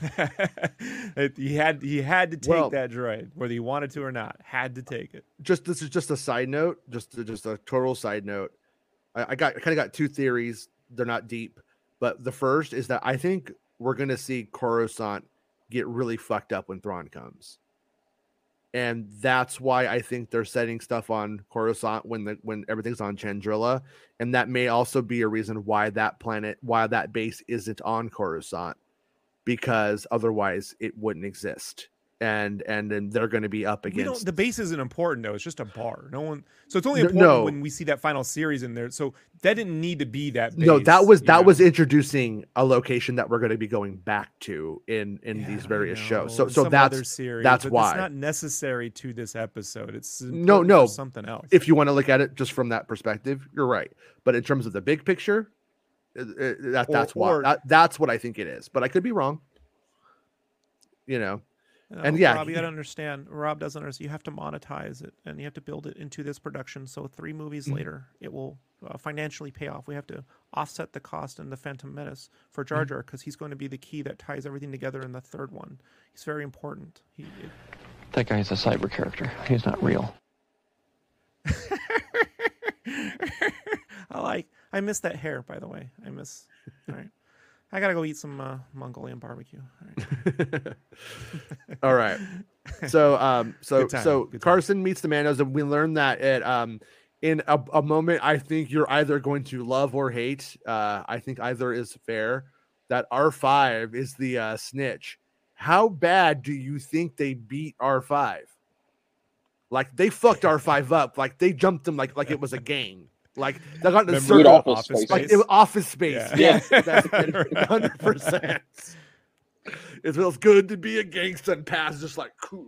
he had he had to take Well- that droid whether he wanted to or not. Had to take it. just this is just a side note, just just a total side note. I, I got I kind of got two theories. They're not deep, but the first is that I think we're gonna see Coruscant get really fucked up when Thrawn comes, and that's why I think they're setting stuff on Coruscant when the when everything's on Chandrila, and that may also be a reason why that planet, why that base isn't on Coruscant, because otherwise it wouldn't exist. And and then they're going to be up against the base isn't important though. It's just a bar. No one. So it's only important no. when we see that final series in there. So that didn't need to be that. no that was that know? was introducing a location that we're going to be going back to in in Yeah, these various shows so so some that's series, that's why. It's not necessary to this episode. It's No, no, something else. if you want to look at it just from that perspective you're right but in terms of the big picture uh, uh, that Or- that's why or- that, that's what i think it is but i could be wrong you know No, and yeah, Rob, you got to understand. Rob doesn't understand. You have to monetize it, and you have to build it into this production. So three movies Mm. later, it will uh, financially pay off. We have to offset the cost in the Phantom Menace for Jar Mm. Jar because he's going to be the key that ties everything together in the third one. He's very important. He, it- That guy's a cyber character. He's not real. I like. I miss that hair, by the way. I miss. All right, I gotta go eat some uh, Mongolian barbecue. All right. all right so um so so carson meets the Mandos, and we learn that it um in a, a moment i think you're either going to love or hate uh i think either is fair that r5 is the uh snitch how bad do you think they beat r5 like they fucked r5 up like they jumped him like like it was a game like they got a circle Office Space. like it office space Yeah. yeah, that's hundred percent. It feels good to be a gangster and pass just like cool.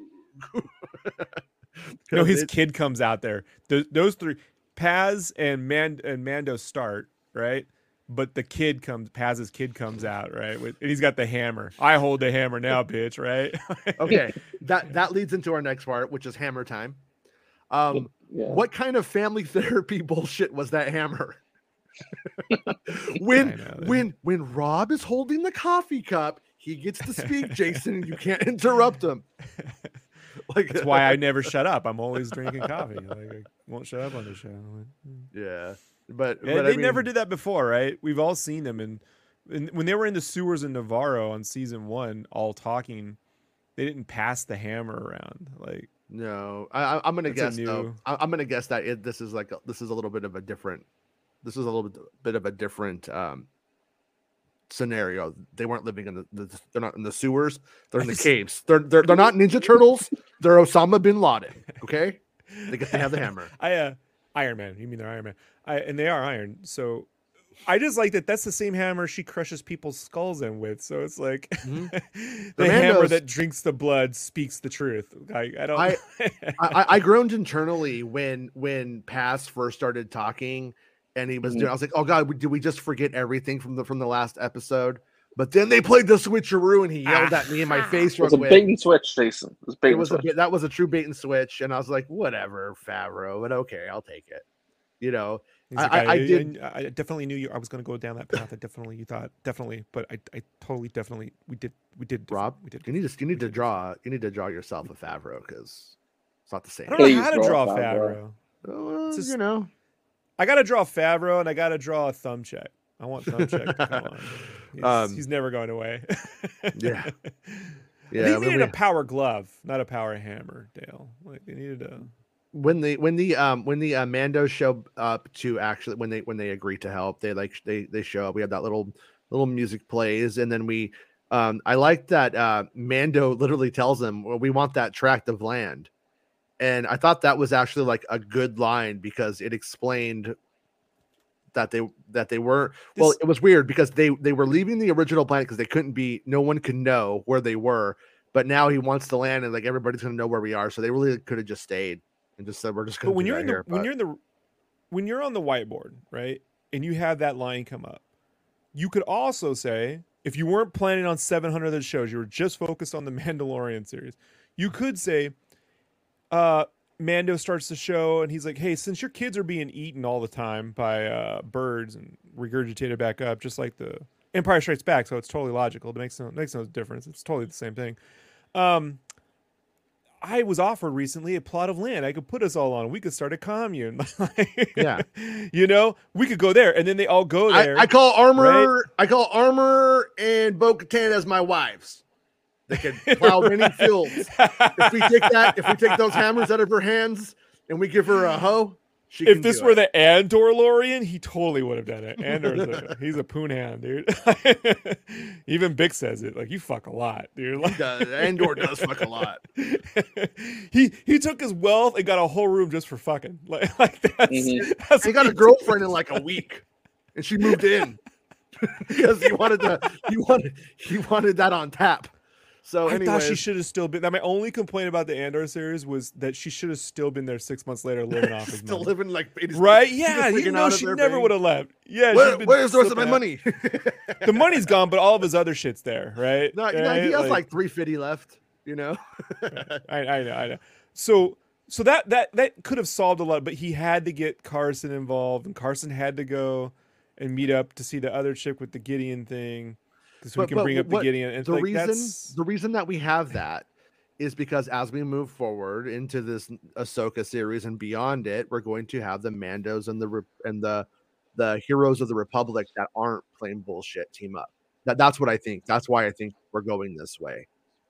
No, his kid comes out there. Th- those three, Paz and Man and Mando start right, but the kid comes. Paz's kid comes out right, with, and he's got the hammer. I hold the hammer now, bitch. Right? okay, that that leads into our next part, which is hammer time. Um, Yeah. what kind of family therapy bullshit was that hammer? when know, when when Rob is holding the coffee cup, he gets to speak, Jason, and you can't interrupt him. Like That's why I never shut up. I'm always drinking coffee. Like I won't shut up on the show. Like, mm. yeah, but, Yeah, but they I never did that before, right? We've all seen them, and, and when they were in the sewers in Nevarro on season one, all talking, they didn't pass the hammer around. Like No, I, I'm gonna That's guess a though. I, I'm gonna guess that it, this is like a, this is a little bit of a different. This is a little bit, bit of a different um, scenario. They weren't living in the, the. They're not in the sewers. They're in the caves. They're they're they're not Ninja Turtles. They're Osama bin Laden. Okay, they get to have the hammer. I uh Iron Man. You mean they're Iron Man? I and they are iron. So I just like that. That's the same hammer she crushes people's skulls in with. So it's like Mhm. the The hammer that drinks the blood speaks the truth. I, I don't. I- I, I- I groaned internally when when Paz first started talking, and he was doing. I was like, "Oh God, did we just forget everything from the from the last episode?" But then they played the switcheroo, and he yelled at me in my face. It was a quick. bait and switch, Jason. It was bait it and was a switch. bit, that was a true bait and switch, and I was like, "Whatever, Favreau, but okay, I'll take it." You know, He's I- I- I did- I, I definitely knew you. I was going to go down that path. I definitely you thought definitely, but I, I totally definitely we did we did Rob, we did. you need to you need to draw you need to draw yourself a Favreau because it's not the same. I don't know how to draw draw Favreau. Favreau. Uh, just- you know, I got to draw Favreau and I got to draw a thumb check. I want thumb check to come on. He's, Um, he's never going away. yeah. Yeah, yeah. they when needed we- a power glove, not a power hammer, Dale. Like they needed a. when the when the um when the uh, Mando show up to actually when they when they agree to help they like they they show up we have that little little music plays and then we um I like that uh Mando literally tells them well we want that tract of land. And I thought that was actually like a good line because it explained that they that they weren't well it was weird because they they were leaving the original planet because they couldn't be no one could know where they were but now he wants to land and like everybody's gonna know where we are so they really could have just stayed and just said we're just gonna But when you're in the here," when but- you're in the when you're on the whiteboard, right, and you have that line come up, you could also say if you weren't planning on 700 other shows, you were just focused on the Mandalorian series, you could say, uh, Mando starts the show and he's like, "Hey, since your kids are being eaten all the time by uh, birds and regurgitated back up, just like the Empire Strikes Back, so it's totally logical. It makes no makes no difference. It's totally the same thing." Um, I was offered recently a plot of land I could put us all on. We could start a commune. Yeah. you know, we could go there, and then they all go there. I, I call armor I call armor and Bo Katan as my wives. They could plow many fields. If we take that, if we take those hammers out of her hands and we give her a hoe, She if this were it. the Andor Lorian, he totally would have done it. Andor's a, he's a poon hand, dude. Even Bix says it. Like you fuck a lot, dude. Like, does. Andor does fuck a lot. he he took his wealth and got a whole room just for fucking. Like like that's, Mhm. that's he got a girlfriend in like a week, and she moved in because he wanted to. He wanted he wanted that on tap. So I anyway, thought she should have still been. That my only complaint about the Andor series was that she should have still been there six months later, living off his still money. living like Right? Yeah, you know she never would have left. Yeah, Where- where's the rest of my out. money? The money's gone, but all of his other shit's there, right? no, Right? he has like, three fifty left. You know, I, I know, I know. So, so that that that could have solved a lot, but he had to get Carson involved, and Carson had to go and meet up to see the other chick with the Gideon thing, so we But- can but bring up the Gideon. And the like, reason that's, the reason that we have that is because as we move forward into this Ahsoka series and beyond it, we're going to have the Mandos and the and the the heroes of the Republic that aren't plain bullshit team up. That that's what I think. That's why I think we're going this way.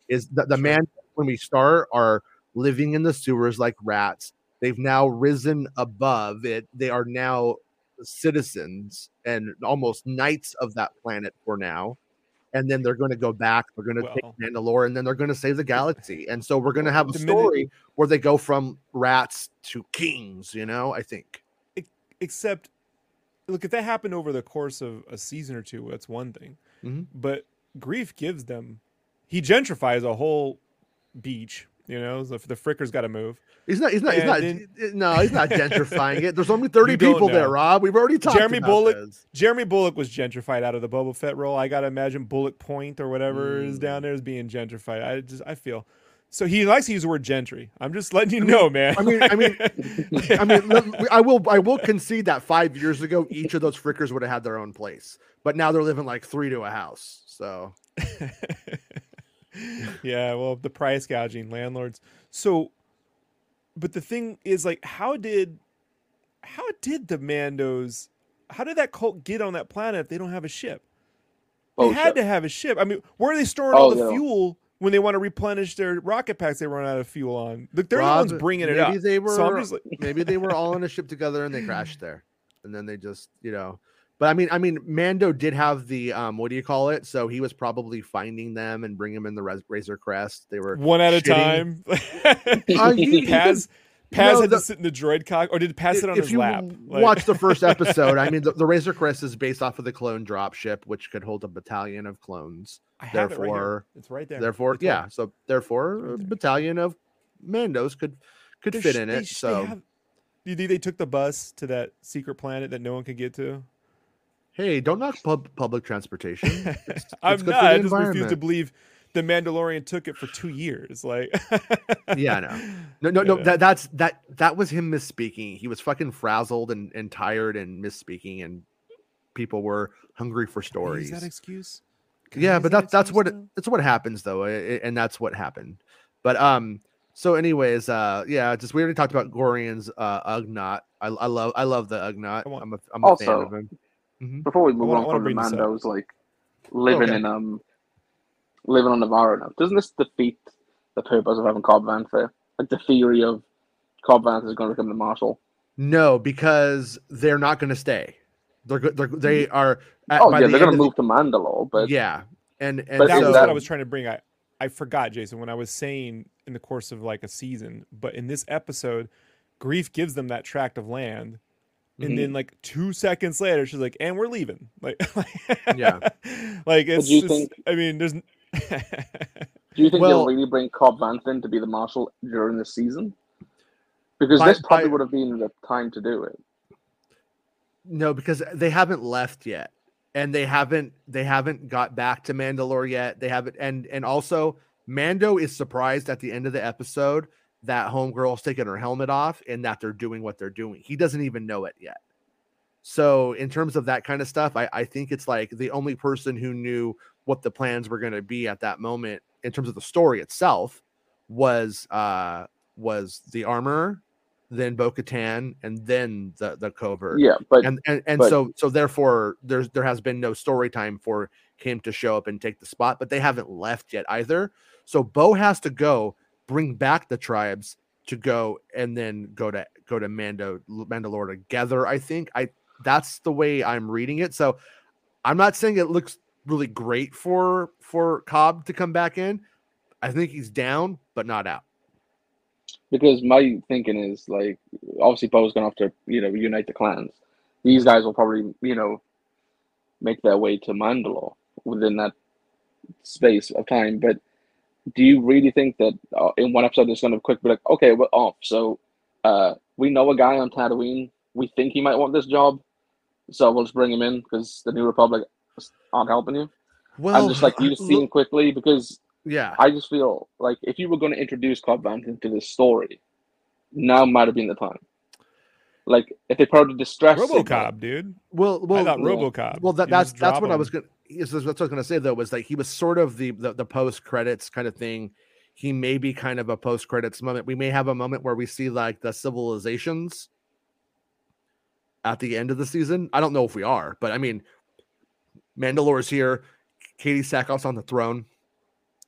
Is that the Sure. man when we start are living in the sewers like rats. They've now risen above it. They are now citizens and almost knights of that planet for now and then they're going to go back. They're going to Well- take Mandalore, and then they're going to save the galaxy. And so we're going to have a minute- story where they go from rats to kings. You know, I think. except, look, if that happened over the course of a season or two, that's one thing. Mhm. But Greef gives them. He gentrifies a whole beach. You know, the, the fricker's got to move. He's not. He's not. He's not. then- no, he's not gentrifying it. There's only thirty You don't people there. Rob. We've already talked. Jeremy about Bulloch- this. Jeremy Bulloch was gentrified out of the Boba Fett role. I gotta imagine Bullock Point or whatever is Mm. down there is being gentrified. I just I feel so he likes to use the word gentry. I'm just letting you know, man. I mean- I mean- I mean, let- I will. I will concede that five years ago, each of those frickers would have had their own place, but now they're living like three to a house. So yeah, well, the price gouging landlords. So, but the thing is, like, how did how did the Mandos? How did that cult get on that planet if they don't have a ship? They Oh, had shit. to have a ship. I mean, where are they storing oh, all Oh, the yeah. fuel when they want to replenish their rocket packs they run out of fuel on? Look, they're the ones bringing it maybe up. They were, so like, maybe they were all on a ship together and they crashed there, and then they just, you know. But I mean, I mean, Mando did have the um, what do you call it? So he was probably finding them and bring them in the Raz- Razor Crest. They were one at a time. Uh, you- Paz, Paz know, had the- to sit in the droid cock, or did Paz sit on his you lap? Like- watch the first episode, I mean, the, the Razor Crest is based off of the clone drop ship, which could hold a battalion of clones. I have it right. Therefore, It's right there. therefore, told yeah. me. So therefore, Right a battalion of Mandos could could They're fit in they it. they So have- do you think they took the bus to that secret planet that no one could get to? Hey, don't knock pub- public transportation. It's- I'm it's good for not. I just refuse to believe the Mandalorian took it for two years. Like, Yeah, I know. No, no, no. Yeah. That that's that that was him misspeaking. He was fucking frazzled and, and tired and misspeaking, and people were hungry for stories. Use that excuse? Can yeah, but that that's that's what excuse it, now? that's what happens though, i- i- and that's what happened. But um, so anyways, uh, yeah, just we already talked about Gorian's uh Ugnaught. I, I love I love the Ugnaught. I want- I'm a I'm a fan of him. Mhm. Before we move wanna- on from the bring this up. Mandos, like living Okay. in um living on Nevarro now, doesn't this defeat the purpose of having Cobb Vanth there? Like the theory of Cobb Vanth is going to become the marshal. No, because they're not going to stay. They're go- they're they are. At, Oh by yeah, the they're going to of move to Mandalore, but yeah, and and But that is was what I was trying to bring. I I forgot, Jason, when I was saying in the course of like a season, but in this episode, Greef gives them that tract of land. And Mhm. then, like two seconds later, she's like, "And we're leaving." Like, Yeah. like it's. do you it's- think- I mean, there's. do you think Well- they'll really bring Cobb Vanth in to be the marshal during the season? Because By- this probably by- would have been the time to do it. no, because they haven't left yet, and they haven't they haven't got back to Mandalore yet. They haven't, and and also Mando is surprised at the end of the episode that Homegirl's taking her helmet off and that they're doing what they're doing. He doesn't even know it yet. So in terms of that kind of stuff, I, I think it's like the only person who knew what the plans were going to be at that moment in terms of the story itself was uh was the armor, then Bo Katan, and then the the covert Yeah, but and and, and but- so so therefore there's there has been no story time for him to show up and take the spot but they haven't left yet either so bo has to go bring back the tribes to go and then go to go to Mando Mandalore together. I think I that's the way I'm reading it. So I'm not saying it looks really great for for Cobb to come back in. I think he's down, but not out. because my thinking is like obviously Bo's gonna have to you know unite the clans. These guys will probably you know make their way to Mandalore within that space of time. But do you really think that uh, in one episode it's gonna quick be like, okay, we're off. So uh, we know a guy on Tatooine. We think he might want this job, so we'll just bring him in because the New Republic aren't helping you. Well, I'm just like you just seen quickly because yeah, I just feel like if you were going to introduce Cobb Vanth into this story, now might have been the time. Like if they put out a distress signal- RoboCop, dude. well, well, I thought yeah. RoboCop. Well, that, that's that's drop what I was gonna. Is that's what I was gonna say though was like he was sort of the the, the post credits kind of thing. He may be kind of a post credits moment. We may have a moment where we see like the civilizations at the end of the season. I don't know if we are, but I mean, Mandalore's here. Katee Sackhoff's on the throne.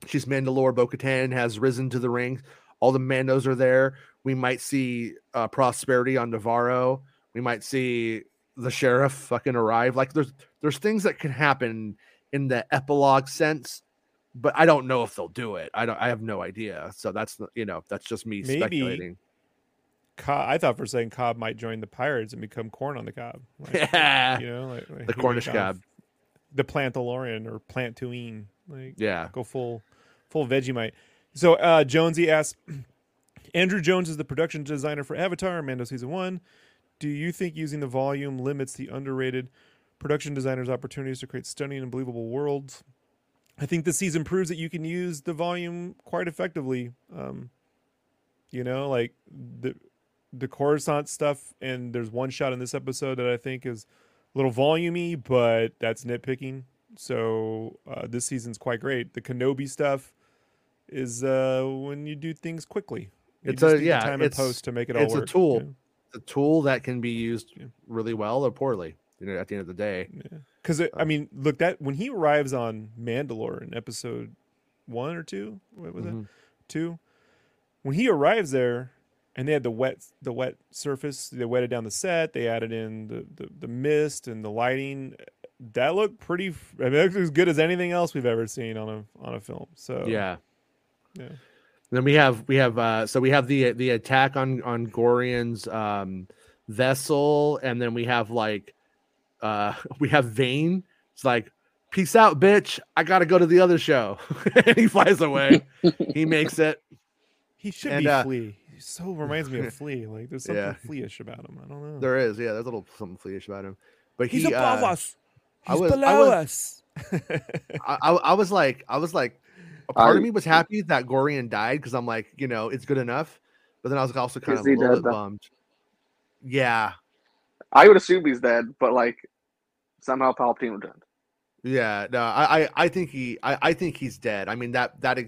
She's Mandalore. Bo Katan has risen to the ring. All the Mandos are there. We might see uh, Prosperity on Nevarro. We might see the sheriff fucking arrive. Like there's there's things that can happen in the epilogue sense, but I don't know if they'll do it. I don't. I have no idea. So that's you know that's just me Maybe speculating. Co- I thought for a second Cobb might join the pirates and become corn on the cob. Like, Yeah, you know, like, like the Cornish cob. the Plantalorian or Plantuine. Like Yeah, go full full Vegemite. So uh Jonesy asks Andrew Jones is the production designer for Avatar, Mando season one. Do you think using the volume limits the underrated production designers' opportunities to create stunning and believable worlds? I think this season proves that you can use the volume quite effectively. Um, you know, like the the Coruscant stuff, and there's one shot in this episode that I think is a little volumey, but that's nitpicking. So uh, this season's quite great. The Kenobi stuff is uh, when you do things quickly. You It's a- yeah, time and it's- post to make it all it's a tool. you know? the tool that can be used really well or poorly. You know, at the end of the day. Because I Um, mean, look that when he arrives on Mandalore in episode one or two, what was Mhm. it? Two. When he arrives there, and they had the wet the wet surface, they wetted down the set. They added in the the, the mist and the lighting. That looked pretty. I mean, that looked as good as anything else we've ever seen on a on a film. So Yeah. Yeah. Then we have we have uh so we have the the attack on on Gorian's um vessel, and then we have like uh we have Vane. It's like, peace out, bitch. I gotta go to the other show. and he flies away. he makes it. He should And, be uh, Flea. He so reminds me of Flea. Like there's something Yeah. Flea-ish about him. I don't know. There is, yeah, there's a little something fleeish about him. But He's he above uh, us. I He's was- I below was- us. I, I, I was like, I was like, a part of me was happy that Gorian died because I'm like, you know, it's good enough. But then I was also kind of a little bit bummed. Yeah, I would assume he's dead, but like somehow Palpatine returned. yeah. No, I, I, I think he, I, I think he's dead. I mean that that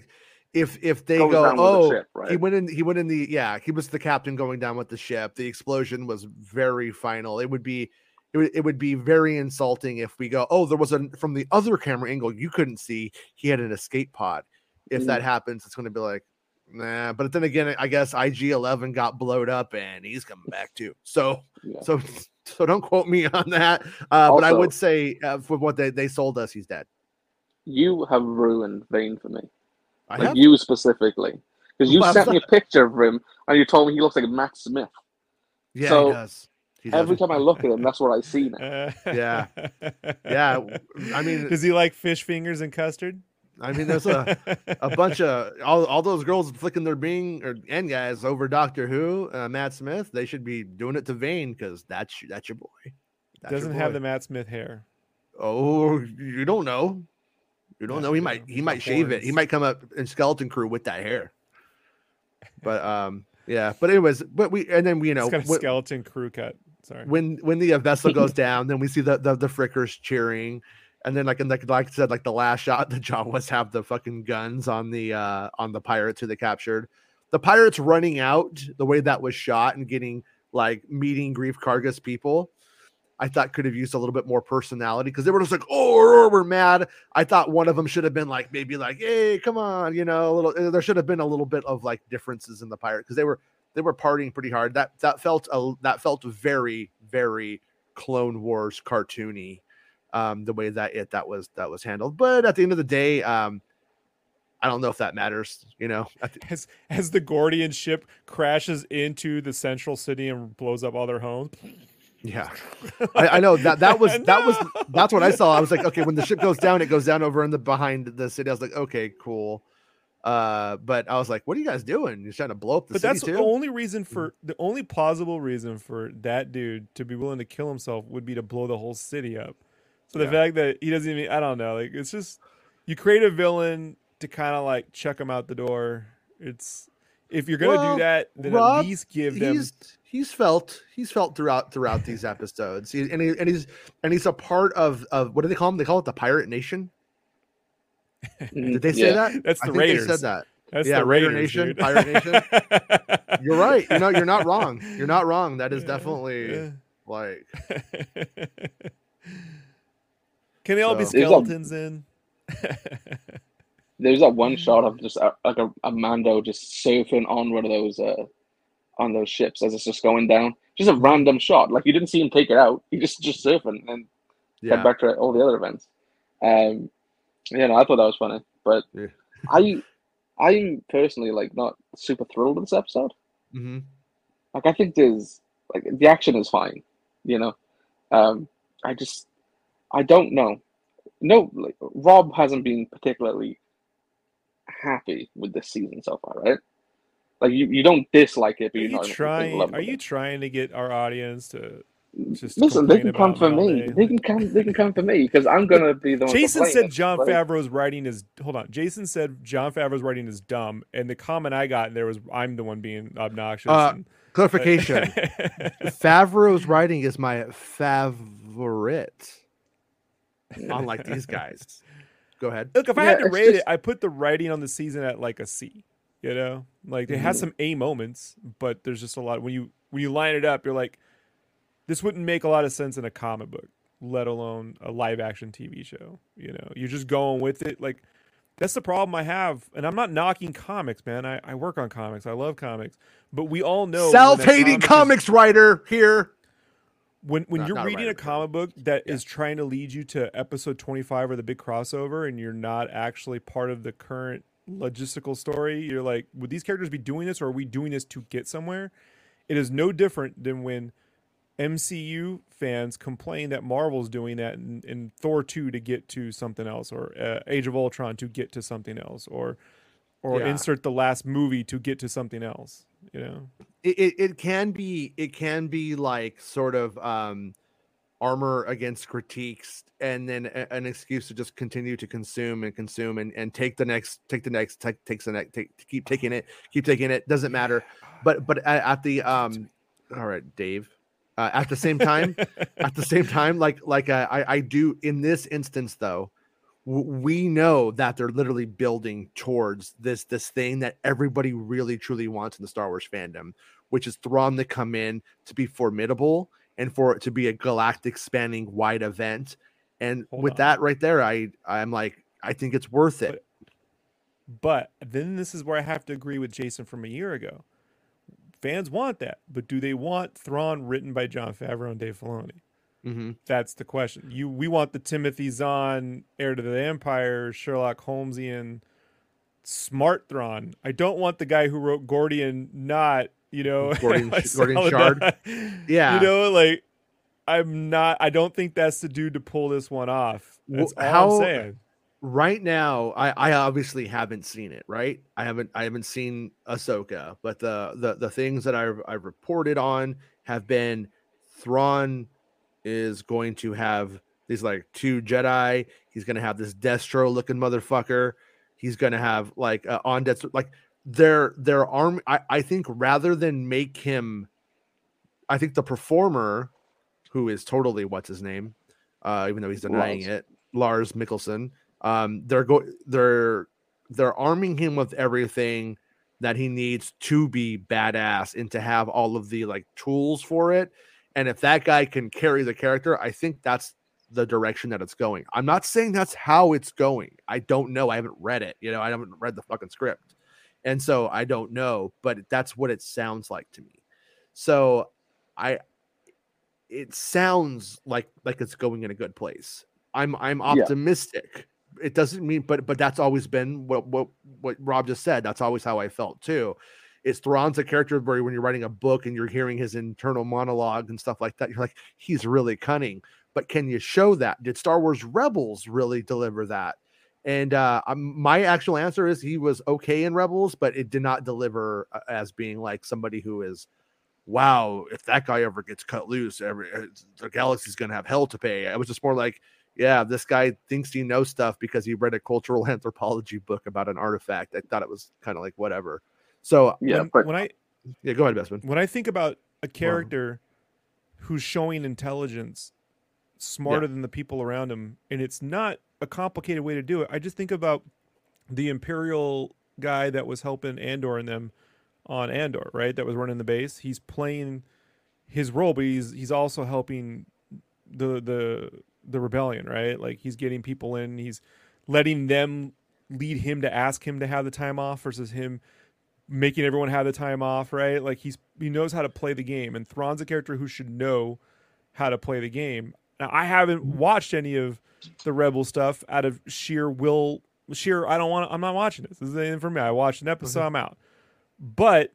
if if they Goes go, with the oh, ship, he right? went in, he went in the, yeah, he was the captain going down with the ship. The explosion was very final. It would be. It would, it would be very insulting if we go, oh, there was a from the other camera angle you couldn't see he had an escape pod. If Mm. that happens, it's going to be like, nah. But then again, I guess IG Eleven got blowed up and he's coming back too. So Yeah. so so don't quote me on that. Uh, but I would say uh, for what they, they sold us, he's dead. You have ruined Vane for me. I Like have. you specifically. Because you Why sent me a picture of him and you told me he looks like Matt Smith. yeah, so he does. He does. Every time I look at him, that's what I see now. Yeah. Yeah, I mean- does he like fish fingers and custard? I mean, there's a a bunch of all, all those girls flicking their bing or and guys over Doctor Who, uh, Matt Smith. They should be doing it to Vane because that's that's your boy. That's Doesn't have boy. the Matt Smith hair. Oh, you don't know. You don't Yeah, know. He might he might got shave it. He might come up in skeleton crew with that hair. But um, yeah. But anyways, but we and then we you know He's got a when, skeleton crew cut. Sorry. when when the uh, vessel goes down, then we see the the, the frickers cheering. And then, like, and like, like I said, like the last shot, the Jawas have the fucking guns on the uh on the pirates who they captured. The pirates running out the way that was shot and getting like meeting Greef Kargas people, I thought could have used a little bit more personality because they were just like, oh, we're mad. I thought one of them should have been like maybe like, hey, come on, you know, a little. There should have been a little bit of like differences in the pirate because they were they were partying pretty hard. That that felt a, that felt very very Clone Wars cartoony, um, the way that it that was that was handled. But at the end of the day, um, I don't know if that matters. You know, As as the Gorian ship crashes into the central city and blows up all their homes. yeah, I, I know that that was that was that's what I saw. I was like, okay, when the ship goes down, it goes down over in the behind the city. I was like, okay, cool. Uh, but I was like, what are you guys doing? You're trying to blow up the city. But that's too? the only reason for the only plausible reason for that dude to be willing to kill himself would be to blow the whole city up. So the Yeah. fact that he doesn't even I don't know, like it's just you create a villain to kind of like chuck him out the door. It's if you're gonna Well, do that, then Rob, at least give them he's he's felt he's felt throughout throughout these episodes he, and, he, and he's and he's a part of of what do they call him they call it the pirate nation did they say Yeah. that. That's I the think they Raiders. said that That's yeah, the Raider Raiders, Nation, dude. Pirate Nation. you're right you know you're not wrong you're not wrong that is Yeah, definitely yeah. like Can they all be So- There's a- skeletons in? There's that one shot of just a, like a, a Mando just surfing on one of those uh on those ships as it's just going down. Just a random shot. Like you didn't see him take it out. He just just surfing and yeah head back to all the other events. Um, yeah, no, I thought that was funny, but Yeah. I, I'm personally like not super thrilled with this episode. Mm-hmm. Like I think there's like the action is fine, you know. Um, I just I don't know. No, like Rob hasn't been particularly happy with this season so far, right? Like you, you don't dislike it, but Are you're not trying? Are you it. trying to get our audience to? Just Listen, they can come for me day, They can come. They can come for me because I'm gonna be the one. Jason complaining, said Jon right? Favreau's writing is hold on. Jason said Jon Favreau's writing is dumb, and the comment I got there was I'm the one being obnoxious. Uh, and- clarification favreau's writing is my favorite unlike these guys go ahead Look, if I had to rate just- it, I put the writing on the season at like a C. You know, like it Mm-hmm. has some A moments, but there's just a lot when you when you line it up, you're like, this wouldn't make a lot of sense in a comic book, let alone a live action TV show. You know, you're just going with it. Like that's the problem I have, and I'm not knocking comics, man. I, I work on comics. I love comics, but we all know self-hating comic is- comics writer here when when Not- you're not reading a writer, but- comic book that is yeah. trying to lead you to episode 25 or the big crossover and you're not actually part of the current logistical story you're like would these characters be doing this or are we doing this to get somewhere it is no different than when mcu fans complain that marvel's doing that in, in thor 2 to get to something else or uh, age of ultron to get to something else or or Yeah. insert the last movie to get to something else you know? It, it, it can be it can be like sort of um armor against critiques and then a- an excuse to just continue to consume and consume and, and take the next take the next take takes the next take keep taking it keep taking it doesn't matter. But but at, at the um all right dave uh, at the same time at the same time like like uh, i i do in this instance though we know that they're literally building towards this this thing that everybody really truly wants in the Star Wars fandom, which is Thrawn to come in to be formidable and for it to be a galactic spanning wide event. And Hold with on. that right there, I I'm like I think it's worth it. But then this is where I have to agree with Jason from a year ago. Fans want that, but do they want Thrawn written by Jon Favreau and Dave Filoni? hmm That's the question. You, we want the Timothy Zahn, heir to the Empire, Sherlock Holmesian, smart Thrawn. I don't want the guy who wrote Gorian, not you know, Gorian- Gorian Shard? Yeah. you know, like I'm not. I don't think that's the dude to pull this one off. That's all how- I'm saying. Right now I, I obviously haven't seen it right? I haven't i haven't seen ahsoka but the the, the things that I've, I've reported on have been thrawn is going to have these like two jedi. He's going to have this destro looking motherfucker. He's going to have like uh, on death like their their arm I, I think rather than make him i think the performer who is totally what's his name? Uh even though he's denying Lars. it Lars Mikkelsen um they're go they're they're arming him with everything that he needs to be badass and to have all of the like tools for it and if that guy can carry the character i think that's the direction that it's going i'm not saying that's how it's going i don't know i haven't read it you know i haven't read the fucking script and so I don't know, but that's what it sounds like to me. So I, it sounds like like it's going in a good place. I'm I'm optimistic. It doesn't mean, but but that's always been what what what Rob just said. That's always how I felt too. It's Thrawn's a character where when you're writing a book and you're hearing his internal monologue and stuff like that, you're like, he's really cunning. But can you show that? Did Star Wars Rebels really deliver that? And uh, my actual answer is he was okay in Rebels, but it did not deliver uh, as being like somebody who is, wow, if that guy ever gets cut loose, every uh, the galaxy's gonna have hell to pay. It was just more like, yeah, this guy thinks he knows stuff because he read a cultural anthropology book about an artifact. I thought it was kind of like whatever. So Yeah, when, but when I yeah, go ahead, Bestman. when I think about a character who's showing intelligence smarter than the people around him, and it's not a complicated way to do it, I just think about the Imperial guy that was helping Andor and them on Andor, right? That was running the base. He's playing his role, but he's he's also helping the the the rebellion, right? Like he's getting people in, he's letting them lead him to ask him to have the time off versus him making everyone have the time off, right? Like he's he knows how to play the game, and Thrawn's a character who should know how to play the game. Now, I haven't watched any of the Rebel stuff out of sheer will, sheer. I don't want. I'm not watching this. This is anything for me. I watched an episode. Mm-hmm. I'm out. But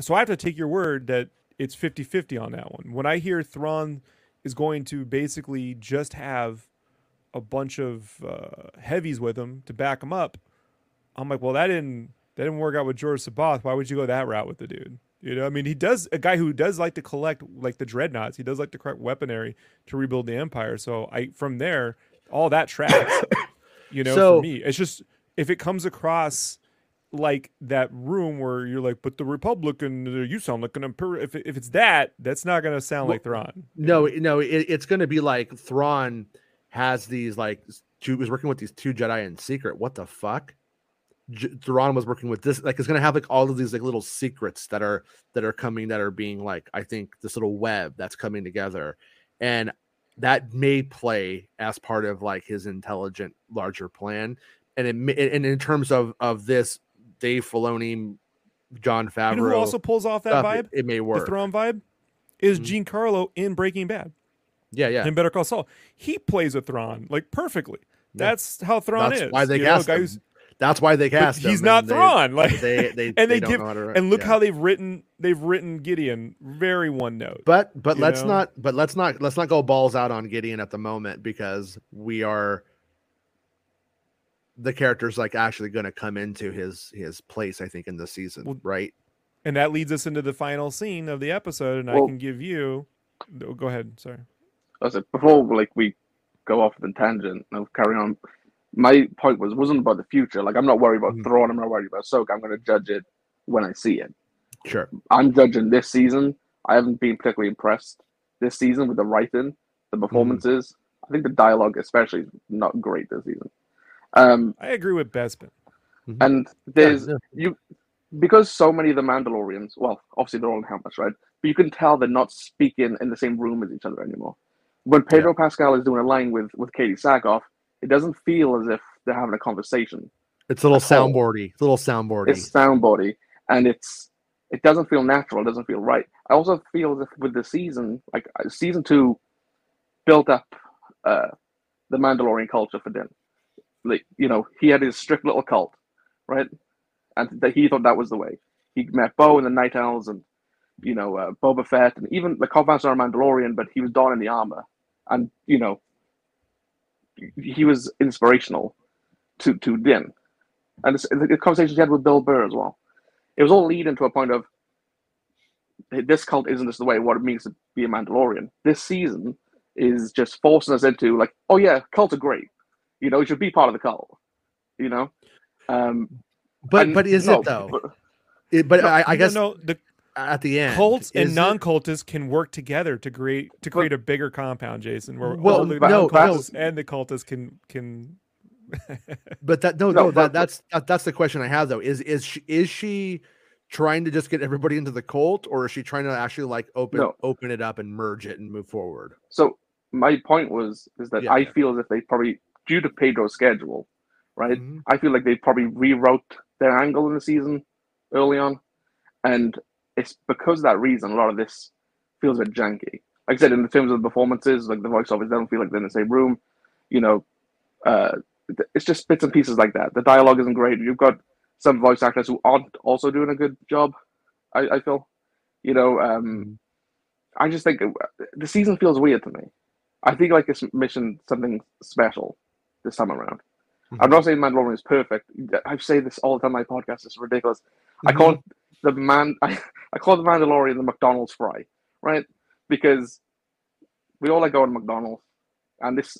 so I have to take your word that it's 50-50 on that one. When I hear Thrawn is going to basically just have a bunch of uh, heavies with him to back him up, I'm like, well, that didn't that didn't work out with George Sabath. Why would you go that route with the dude? You know, I mean, he does a guy who does like to collect like the dreadnoughts. He does like to collect weaponry to rebuild the empire. So I from there, all that tracks. you know, So- for me, it's just if it comes across like that room where you're like, but the Republican, uh, you sound like an imperial. If if it's that, that's not gonna sound like Thrawn. No, no, it, it's going to be like Thrawn has these like two was working with these two Jedi in secret. What the fuck? J- Thrawn was working with this. Like, it's going to have like all of these like little secrets that are that are coming that are being like I think this little web that's coming together, and that may play as part of like his intelligent larger plan. And it and in terms of of this, Dave Filoni, Jon Favreau, You know who also pulls off that stuff, vibe? it, it may the work. Thrawn vibe is Mhm. Giancarlo in Breaking Bad. yeah, yeah. in Better Call Saul. He plays a Thrawn like perfectly. Yeah. That's how Thrawn That's is. why they you cast a guy him. who's- That's why they but cast him. he's not and they- Thrawn. Like they they and they, don't give to and look yeah. how they've written they've written Gideon very one note. but but let's know? not but let's not let's not go balls out on Gideon at the moment because we are the character's like actually going to come into his his place I think in the season Well, right and that leads us into the final scene of the episode, and I can give you. oh, Go ahead. Sorry. I said before, like we go off the tangent and carry on. My point was wasn't about the future. Like I'm not worried about Mhm. Thrawn. I'm not worried about Ahsoka. I'm going to judge it when I see it. sure I'm judging this season. I haven't been particularly impressed this season with the writing, the performances. I think the dialogue, especially, is not great this season. Um, I agree with Bespin. and there's yeah. you because so many of the Mandalorians, well, obviously they're all in helmets, right? But you can tell they're not speaking in the same room as each other anymore. When Pedro Pascal is doing a line with with Katee Sackhoff, it doesn't feel as if they're having a conversation. it's a little soundboardy it's a little soundboardy It's sound body, and it's it doesn't feel natural. It doesn't feel right. I also feel as if with the season, like uh, season two, built up uh, the Mandalorian culture for Din. Like you know, he had his strict little cult, right? And that he thought that was the way. He met Bo and the Night Owls, and you know uh, Boba Fett, and even the Cobb Vanth are Mandalorian, but he was donning the armor, and you know, he was inspirational to to Din. And the the conversations he had with Bill Burr as well. It was all leading to a point of this cult isn't just the way what it means to be a Mandalorian. This season is just forcing us into like, oh yeah, cults are great. You know, you should be part of the cult. You know, um, but and but is no, it though but- It- but No, I, I guess no, the at the end cults and non-cultists can work together to create to create a bigger compound, Jason. Where Well, all the but- no, non-cultists and the cultists can can. But that no, No, but- that, that's that, that's the question I have though. Is is she is she trying to just get everybody into the cult, or is she trying to actually like open No. open it up and merge it and move forward? So my point was is that Yeah, I yeah. feel as if they probably due to Pedro's schedule, right? Mhm. I feel like they probably rewrote their angle in the season early on, and it's because of that reason a lot of this feels a bit janky. Like I said, in the terms of the performances, like the voiceovers they don't feel like they're in the same room. You know, uh, it's just bits and pieces like that. The dialogue isn't great. You've got some voice actors who aren't also doing a good job. I, I feel, you know, um, I just think the season feels weird to me. I think like it's missing something special this time around. I'm not saying Mandalorian is perfect. I say this all the time my podcast. is ridiculous. I call it the man. I, I call the Mandalorian the McDonald's fry, right? Because we all like going to McDonald's, and this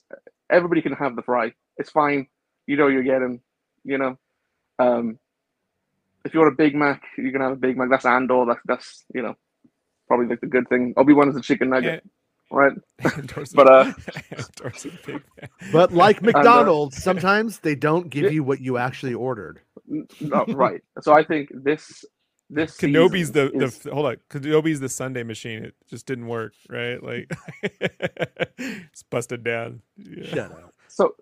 everybody can have the fry. It's fine. You know you're getting. You know, um, if you want a Big Mac, you can have a Big Mac. That's Andor. That's that's you know, probably like the good thing. Obi Wan is a chicken nugget, right? Endorse But, uh, endorse a big fan. But like uh, McDonald's, sometimes they don't give Yeah. you what you actually ordered. No, right. So I think this this Kenobi's the season the hold on. Kenobi's the sundae machine. It just didn't work, right? Like it's busted down. Yeah. Shut up. so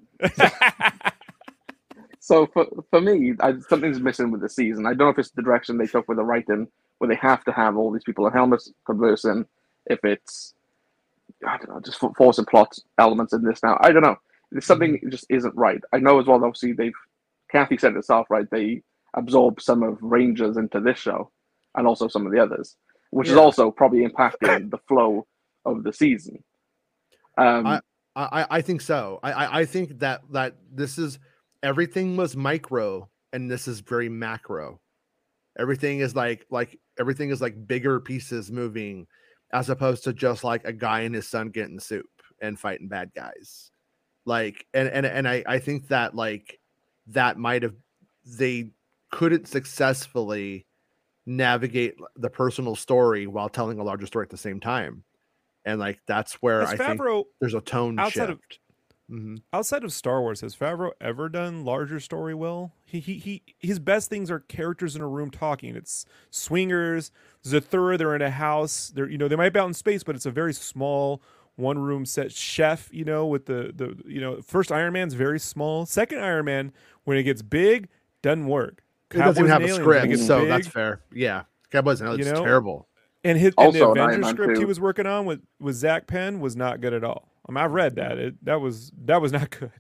so for for me, I, something's missing with the season. I don't know if it's the direction they took with the writing, where they have to have all these people in helmets conversing. If it's I don't know, just force and plot elements in this now. I don't know. There's something just isn't right. I know as well. Obviously, they've Kathy said it herself, right? They absorb some of Rangers into this show, and also some of the others, which is also probably impacting the flow of the season. Um, I- I, I think so. I, I I think that that this is everything was micro and this is very macro. Everything is like like everything is like bigger pieces moving as opposed to just like a guy and his son getting soup and fighting bad guys. Like and and and I I think that like that might have they couldn't successfully navigate the personal story while telling a larger story at the same time. And like that's where I think Favreau there's a tone outside of shift. Mhm. outside of Star Wars, has Favreau ever done larger story well? He he he his best things are characters in a room talking. It's swingers, Zathura, they're in a house. They're you know, they might be out in space, but it's a very small one room set chef, you know, with the the you know, first Iron Man's very small. Second Iron Man, when it gets big, doesn't work. It doesn't even have a Aliens, when it script, gets so that's fair. Yeah, Cowboys and Aliens You know? terrible. And his and the an Iron Avengers Man script he was working on with with Zak Penn was not good at all. I mean, I've read that. It that was that was not good.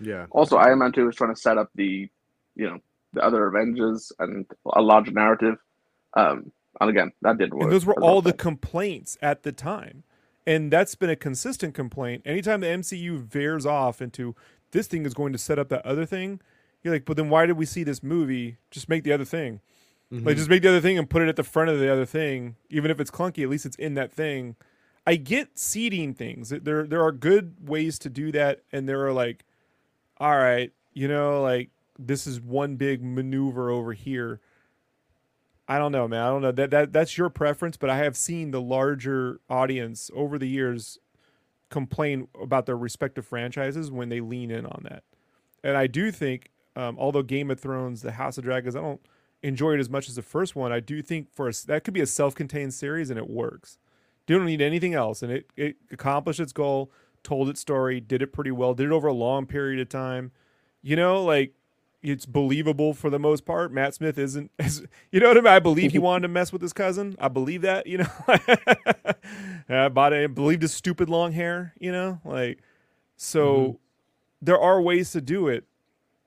Yeah, Also, Iron Man Two was trying to set up the, you know, the other Avengers and a larger narrative. Um, and again, that didn't work. And those were as all the so. complaints at the time. And that's been a consistent complaint. Anytime the MCU veers off into this thing is going to set up that other thing, you're like, but then why did we see this movie? Just make the other thing. Mm-hmm. Like, just make the other thing and put it at the front of the other thing. Even if it's clunky, at least it's in that thing. I get seeding things. There, there are good ways to do that, and there are like, all right, you know, like this is one big maneuver over here. I don't know, man. I don't know that that that's your preference, but I have seen the larger audience over the years complain about their respective franchises when they lean in on that. And I do think, um, although Game of Thrones, The House of Dragons, I don't enjoy it as much as the first one. I do think for a, that could be a self-contained series and it works. You don't need anything else, and it it accomplished its goal, told its story, did it pretty well, did it over a long period of time. You know, like it's believable for the most part. Matt Smith isn't, as, you know what I mean? I believe he wanted to mess with his cousin. I believe that, you know. I bought it, I believed his stupid long hair, you know, like so. There are ways to do it.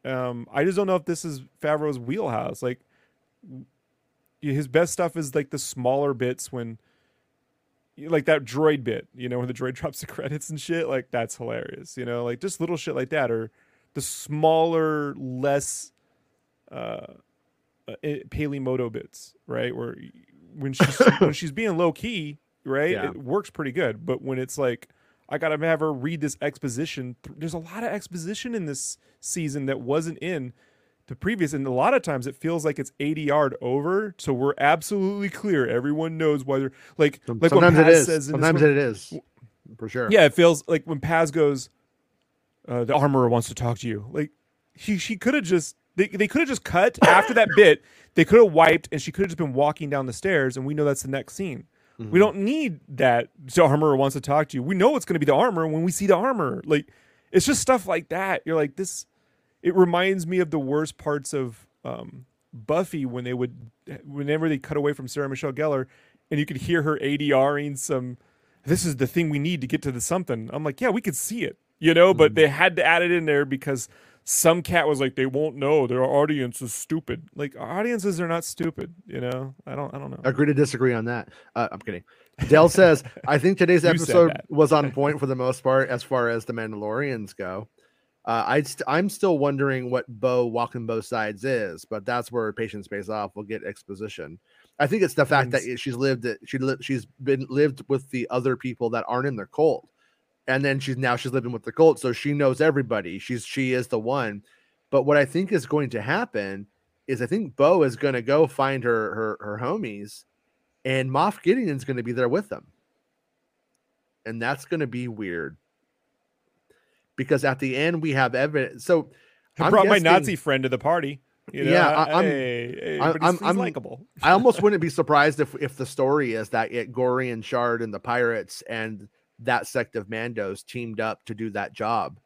Um, I just don't know if this is Favreau's wheelhouse. Like his best stuff is like the smaller bits when like that droid bit, you know, when the droid drops the credits and shit, like that's hilarious, you know, like just little shit like that or the smaller, less uh, uh eh, Peli Motto bits, right? Where when she's when she's being low key, right, Yeah. it works pretty good. But when it's like I gotta have her read this exposition, there's a lot of exposition in this season that wasn't in the previous, and a lot of times it feels like it's 80 yard over. So we're absolutely clear. Everyone knows why they're like like when sometimes it Paz is. says Sometimes it is for sure. yeah, it feels like when Paz goes, uh, the armorer wants to talk to you. Like he, she could have just they, they could have just cut after that bit. They could have wiped, and she could have just been walking down the stairs, and we know that's the next scene. We don't need that. The armorer wants to talk to you. We know it's going to be the armor when we see the armor. Like it's just stuff like that. You're like this. It reminds me of the worst parts of um, Buffy when they would whenever they cut away from Sarah Michelle Gellar and you could hear her ADRing some this is the thing we need to get to the something. I'm like, yeah, we could see it, you know, but they had to add it in there because some cat was like, they won't know. Their audience is stupid. Like our audiences are not stupid, you know. I don't I don't know. Agree to disagree on that. Uh, I'm kidding. Dell says, I think today's episode was on point for the most part as far as the Mandalorians go. Uh, I st- I'm still wondering what Bo walking both sides is, but that's where patience pays off. We'll get exposition. I think it's the fact that she's lived it. She li- she's been lived with the other people that aren't in the cult, and then she's now she's living with the cult, so she knows everybody. She's she is the one. But what I think is going to happen is I think Bo is going to go find her her her homies, and Moff Gideon's going to be there with them, and that's going to be weird. Because at the end we have evidence. So I brought my Nazi friend to the party. You know? Yeah, I- I'm- hey, I- I'm- I'm- likable. I almost wouldn't be surprised if if the story is that it Gorian Shard and the pirates and that sect of Mandos teamed up to do that job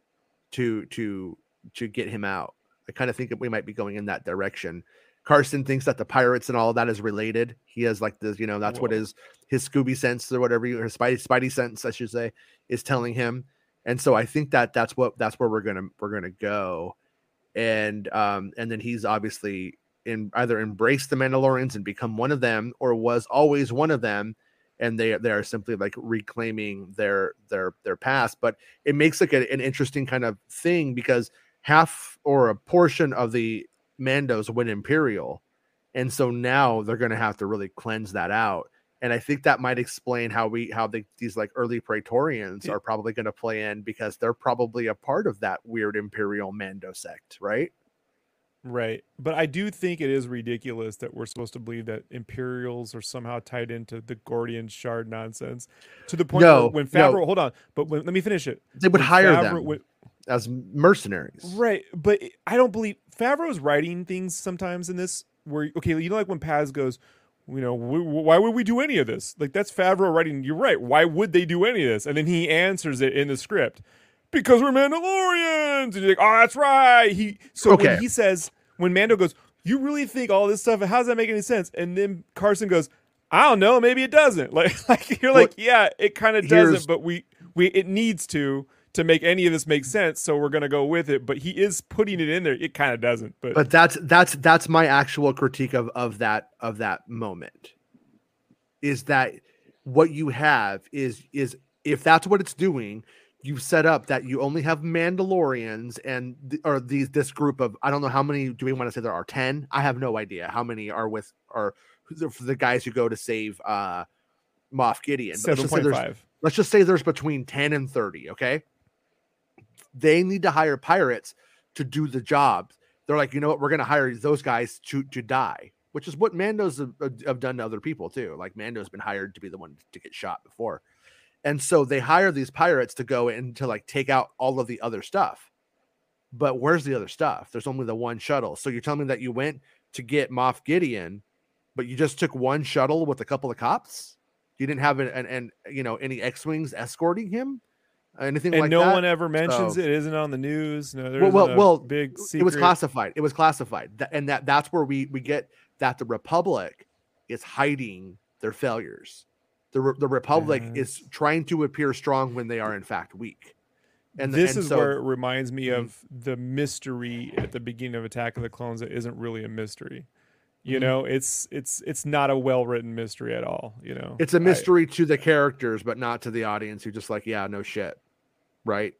to to to get him out. I kind of think that we might be going in that direction. Carson thinks that the pirates and all that is related. He has like this, you know, that's what his his Scooby sense or whatever, you- or Spidey Spidey sense, I should say, is telling him. And so I think that that's what that's where we're gonna we're gonna go. And um and then he's obviously in either embraced the Mandalorians and become one of them, or was always one of them, and they they are simply like reclaiming their their their past. But it makes like a- an interesting kind of thing because half or a portion of the Mandos went Imperial, and so now they're to have to really cleanse that out. And I think that might explain how we how the, these like early Praetorians are probably going to play in because they're probably a part of that weird Imperial Mando sect, right? Right. But I do think it is ridiculous that we're supposed to believe that Imperials are somehow tied into the Gorian shard nonsense to the point No, where when no. Hold on, but when, let me finish it. They would When hire Favreau- them when- as mercenaries. right. But I don't believe Favreau's writing things sometimes in this where, okay, you know, like when Paz goes, you know, "Wh- wh- why would we do any of this? Like that's Favreau writing. You're right. Why would they do any of this? And then he answers it in the script because we're Mandalorians. And you're like, oh, that's right. He so Okay. when he says when Mando goes, you really think all this stuff? How does that make any sense? And then Carson goes, I don't know. Maybe it doesn't. Like, like you're Well, like, yeah, it kind of doesn't, but we we it needs to to make any of this make sense. So we're gonna go with it. But he is putting it in there. It kind of doesn't. But, but that's that's that's my actual critique of of that of that moment is that what you have is is if that's what it's doing you set up that you only have mandalorians and th- or these this group of i don't know how many do we want to say there are 10 i have no idea how many are with are the, for the guys who go to save uh moff gideon seven point five. let's just say there's between 10 and 30 okay they need to hire pirates to do the job they're like you know what? We're going to hire those guys to to die which is what mando's have, have done to other people too. Like mando's been hired to be the one to get shot before. And so they hire these pirates to go in to like take out all of the other stuff. But where's the other stuff? There's only the one shuttle. So you're telling me that you went to get moff gideon but you just took one shuttle with a couple of cops? You didn't have an, an, an you know any x-wings escorting him anything And like no that one ever mentions So- it. It isn't on the news. No, there well, well, well, big secret. it was classified. It was classified, and that that's where we we get that the Republic is hiding their failures. The the Republic is trying to appear strong when they are in fact weak. And this and is so- where it reminds me Mhm. of the mystery at the beginning of Attack of the Clones that isn't really a mystery. You Mhm. know, it's it's it's not a well written mystery at all. You know, it's a mystery to the characters, but not to the audience who just like, yeah, no shit, right?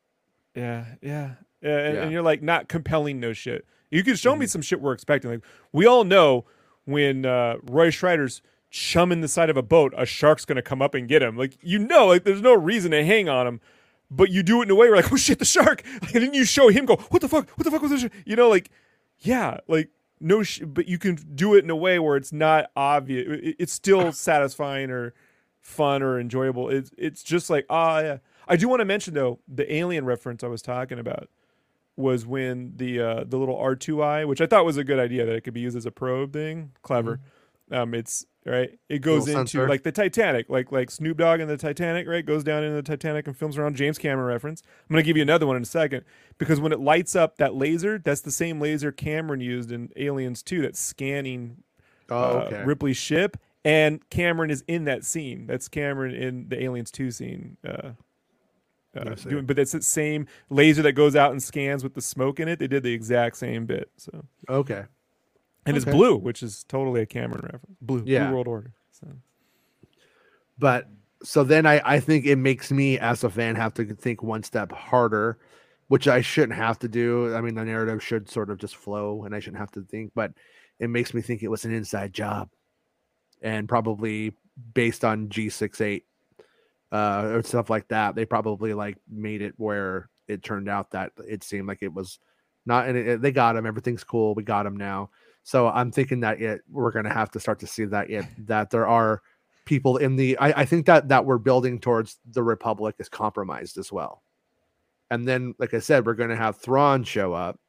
yeah, yeah, yeah, and, Yeah. and you're like not compelling no shit. You can show me Mhm. some shit we're expecting. Like we all know when uh, Roy Scheider's chumming the side of a boat, a shark's gonna come up and get him. Like you know, like there's no reason to hang on him. But you do it in a way where like, oh shit, the shark, and then you show him go, what the fuck, what the fuck was this? You know, like, yeah, like no, sh- but you can do it in a way where it's not obvious. It- It's still satisfying or fun or enjoyable. It's it's just like ah yeah. I do want to mention though the alien reference I was talking about was when the uh, the little R two I, which I thought was a good idea that it could be used as a probe thing, clever. Um, it's right. It goes into sensor. like the Titanic, like like Snoop Dogg and the Titanic, right? Goes down into the Titanic and films around James Cameron reference. I'm gonna give you another one in a second because when it lights up that laser, that's the same laser Cameron used in Aliens 2 that's scanning Oh, uh. Ripley's ship, and Cameron is in that scene. That's Cameron in the Aliens Two scene. Uh, uh, doing, but it's the same laser that goes out and scans with the smoke in it. They did the exact same bit. So, okay. and it's blue, which is totally a Cameron reference. Blue, Yeah. Blue World Order. So. But so then I, I think it makes me as a fan have to think one step harder, which I shouldn't have to do. I mean, the narrative should sort of just flow and I shouldn't have to think, but it makes me think it was an inside job and probably based on G68 uh, or stuff like that. They probably like made it where it turned out that it seemed like it was not, and it, they got him. Everything's cool. We got him now. So I'm thinking that it, we're going to have to start to see that it, that there are people in the I, I think that that we're building towards the republic is compromised as well and then like i said we're going to have thrawn show up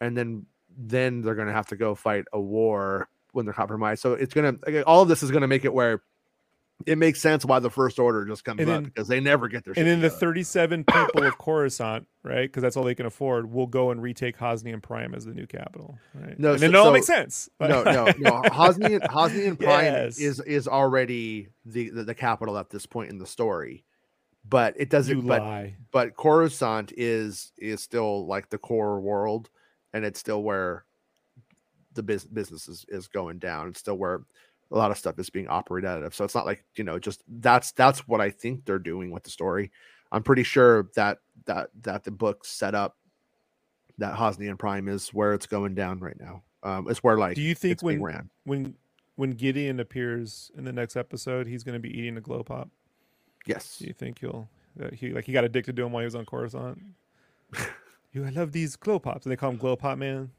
and then then they're going to have to go fight a war when they're compromised so it's going to all of this is going to make it where it makes sense why the first order just comes And up because they never get their shit. And then the shit 37 people of Coruscant, right? Because that's all they can afford. Will go and retake Hosnian Prime as the new capital, right? No, and so- it all so- makes sense. no no no Hosnian Hosnian Prime Yes. is is already the, the the capital at this point in the story but it doesn't You but lie. but Coruscant is is still like the core world, and it's still where the bus- business is, is going down. It's still where a lot of stuff is being operated out of. So it's not like you know, just that's that's what I think they're doing with the story. I'm pretty sure that that that the book set up that Hosnian Prime is where it's going down right now. Um, it's where like Do you think when when when Gideon appears in the next episode, he's going to be eating a glow pop? Yes, Do you think he'll that he like he got addicted to him while he was on Coruscant? you, I love these glow pops, and they call him Glow Pop Man.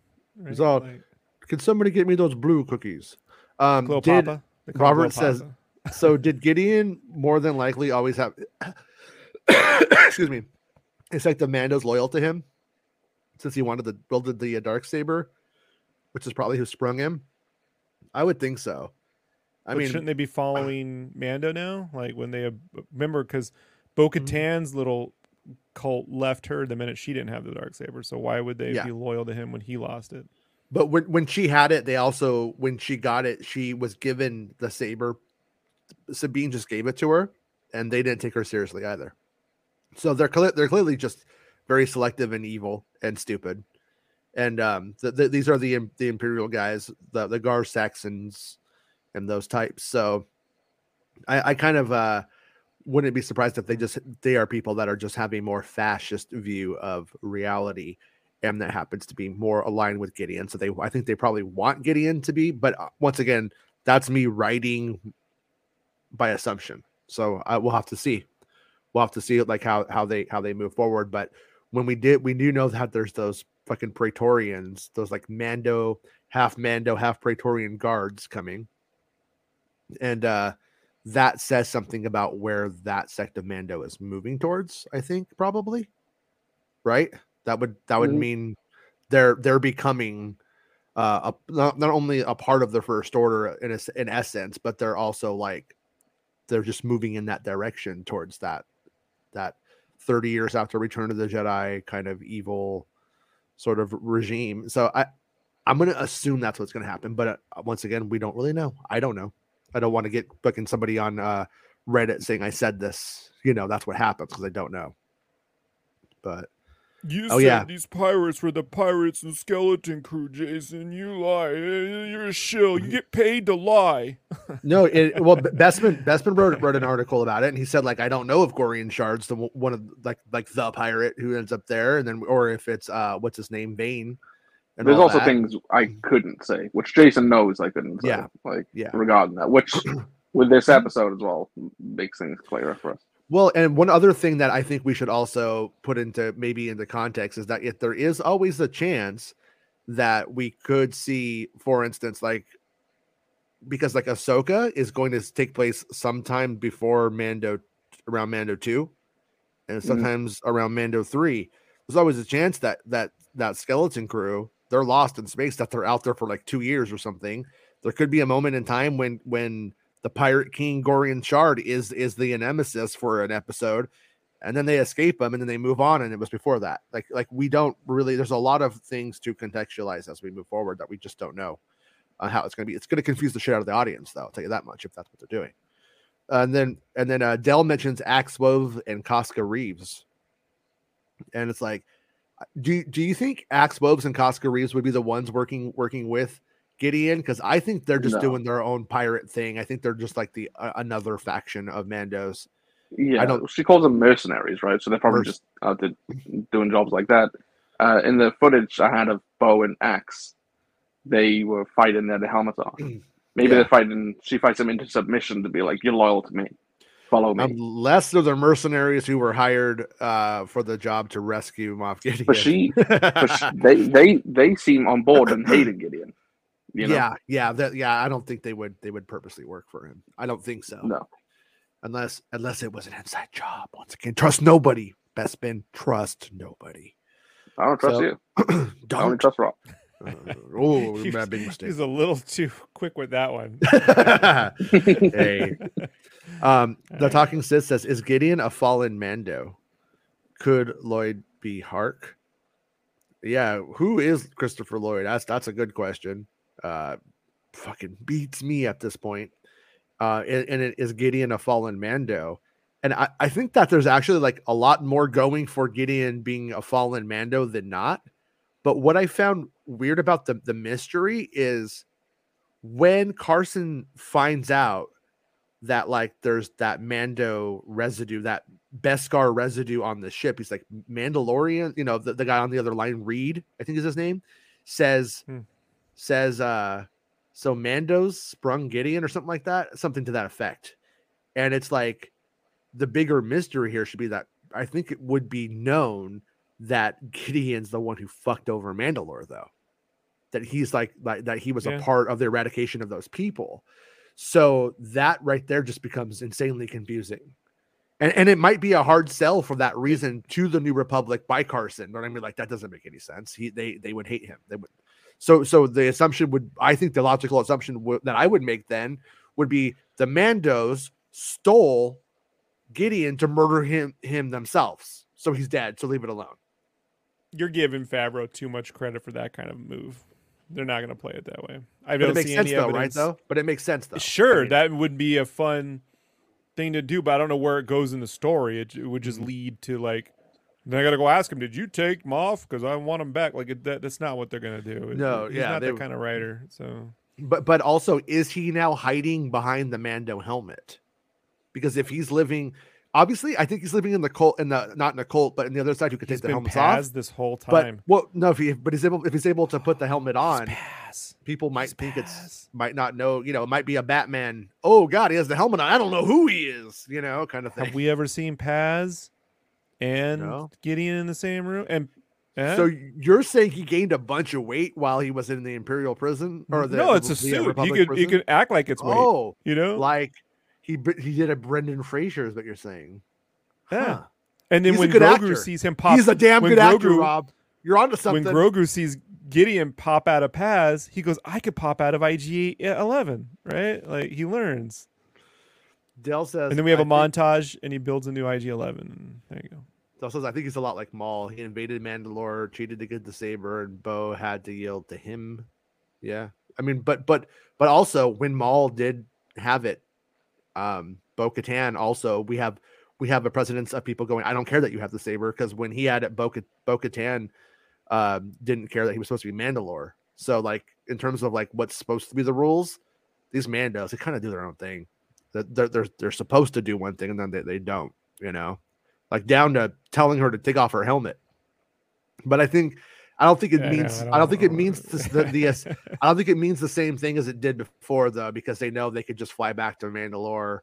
He's all, Like, Can somebody get me those blue cookies? Um, did, Papa. They call him Glow Robert says- so did Gideon more than likely always have excuse me it's like the Mando's loyal to him since he wanted to build the dark saber, which is probably who sprung him. I would think so. I But mean, shouldn't they be following Mando now? Like when they remember because Bo Mm-hmm. Katan's little cult left her the minute she didn't have the dark saber. So why would they Yeah. be loyal to him when he lost it? But when when she had it, they also when she got it, she was given the saber. Sabine just gave it to her, and they didn't take her seriously either. So they're cle- they're clearly just very selective and evil and stupid. And um, th- th- these are the the imperial guys, the the Gar Saxons, and those types. So I, I kind of uh, wouldn't be surprised if they just they are people that are just having more fascist view of reality and that happens to be more aligned with Gideon. So they, I think they probably want Gideon to be, but uh, once again, that's me writing by assumption. So I will have to see. We'll have to see like how how they how they move forward. But when we did, we do know that there's those fucking Praetorians, those like Mando, half Mando, half Praetorian guards coming, and uh that says something about where that sect of Mando is moving towards. I think probably, right? That would that would Mhm. mean they're they're becoming uh a, not, not only a part of the first order in a, in essence, but they're also like they're just moving in that direction towards that that 30 years after Return of the Jedi kind of evil sort of regime. So I I'm gonna assume that's what's gonna happen, but uh, once again, we don't really know. I don't know. I don't want to get fucking somebody on uh, Reddit saying I said this. You know, that's what happens because I don't know. But You Oh, said yeah. these pirates were the pirates and skeleton crew, Jason. You lie. You're a shill. You get paid to lie. no, it, well, B- Bespin Bespin wrote wrote an article about it, and he said like I don't know if Gorian Shard's the one of like like the pirate who ends up there, and then or if it's uh what's his name Vane. And There's also that. things I couldn't say, which Jason knows I couldn't say. Yeah. Like Yeah. regarding that, which with this episode as well makes things clearer for us. Well, and one other thing that I think we should also put into maybe into context is that if there is always a chance that we could see, for instance, like because like Ahsoka is going to take place sometime before Mando around Mando 2 and mm-hmm. sometimes around Mando 3. There's always a chance that that that skeleton crew, they're lost in space, that they're out there for like two years or something. there could be a moment in time when when the pirate king Gorian Shard is is the nemesis for an episode, and then they escape him and then they move on, and it was before that. Like like we don't really. There's a lot of things to contextualize as we move forward that we just don't know on how it's going to be. It's going to confuse the shit out of the audience, though. I'll tell you that much if that's what they're doing. and then and then uh, Dell mentions Axe Wove and Koska Reeves, and it's like, uh, do do you think Axe Woves and Koska Reeves would be the ones working working with Gideon? Because I think they're just No. doing their own pirate thing. I think they're just like the uh, another faction of Mandos. Yeah, don't- she calls them mercenaries, right? So they're probably Merc- just out there doing jobs like that. Uh, in the footage I had of Bo and Axe, they were fighting. They had the helmets on. Maybe Yeah. they're fighting. She fights them into submission to be like, "You're loyal to me, follow me." Unless they're the mercenaries who were hired uh, for the job to rescue Moff Gideon. but she, but she, they, they, they seem on board and hated Gideon. You know? yeah, yeah, that, yeah. I don't think they would they would purposely work for him. I don't think so. No. unless unless it was an inside job. Once again, trust nobody. Bespin, trust nobody. I don't trust So- you. I only Don't. trust Rob. Uh, oh, He bad was- big mistake. He's a little too quick with that one. hey, um, the Alright. talking sis says, "Is Gideon a fallen Mando? Could Lloyd be Hark? Yeah, who is Christopher Lloyd? That's that's a good question. Uh, fucking beats me at this point. Uh, and, and it, is Gideon a fallen Mando? And I, I think that there's actually like a lot more going for Gideon being a fallen Mando than not. But what I found weird about the the mystery is when Carson finds out that like there's that Mando residue, that Beskar residue on the ship, he's like Mandalorian, you know, the, the guy on the other line, Reed, I think is his name, says Hmm. Says uh so Mando's sprung Gideon or something like that, something to that effect. And it's like the bigger mystery here should be that I think it would be known that Gideon's the one who fucked over Mandalore, though. That he's like, like that he was Yeah. a part of the eradication of those people. So that right there just becomes insanely confusing. And, and it might be a hard sell for that reason to the New Republic by Carson. But I mean, like that doesn't make any sense. He they they would hate him. They would. So so the assumption would I think the logical assumption would, that I would make then would be the Mandos stole Gideon to murder him him themselves. So he's dead. So leave it alone. You're giving Favreau too much credit for that kind of move. They're not going to play it that way. I don't it makes see sense any though, evidence. right? Though, but it makes sense though. I Sure, mean, that would be a fun thing to do, but I don't know where it goes in the story. It, it would just Mm-hmm. lead to like, then I got to go ask him, "Did you take Moff? Because I want him back." Like that, that's not what they're gonna do. No, he's yeah, not they- that kind of writer. So but but also is he now hiding behind the Mando helmet? Because if he's living, obviously, I think he's living in the cult, in the not in the cult, but in the other side who could he's take the been helmets off. This whole time. But well, no, if he but he's able if he's able to put the helmet on, people might He's think it's might not know. You know, it might be a Batman. Oh God, he has the helmet on. I don't know who he is. You know, kind of thing. Have we ever seen Paz and No. Gideon in the same room? And eh? So you're saying he gained a bunch of weight while he was in the Imperial prison, or the, no, it's a the suit. He Republic could prison? could act like it's weight. Oh, You know, like he he did a Brendan Fraser is what you're saying. Yeah. Huh. and then he's when Grogu actor. sees him pop, He's a damn good actor, Rob. You're onto something. when. Grogu sees Gideon pop out of Paz, he goes, "I could pop out of IG Eleven, right?" Like he learns, Dell says, and then we have a montage, and he builds a new IG Eleven. There you go. Dell says, I think he's a lot like Maul. He invaded Mandalore, cheated to get the saber, and Bo had to yield to him. Yeah, I mean, but but but also when Maul did have it, um, Bo Katan also we have we have a precedence of people going, I don't care that you have the saber because when he had it, Bo Bo Katan um, didn't care that he was supposed to be Mandalore. So like in terms of like what's supposed to be the rules, these Mandos they kind of do their own thing. That they're, they're they're supposed to do one thing and then they, they don't. You know, like down to telling her to take off her helmet. But I think I don't think it Yeah, means I I don't think it means the, the, the S- I don't think it means the same thing as it did before though because they know they could just fly back to Mandalore,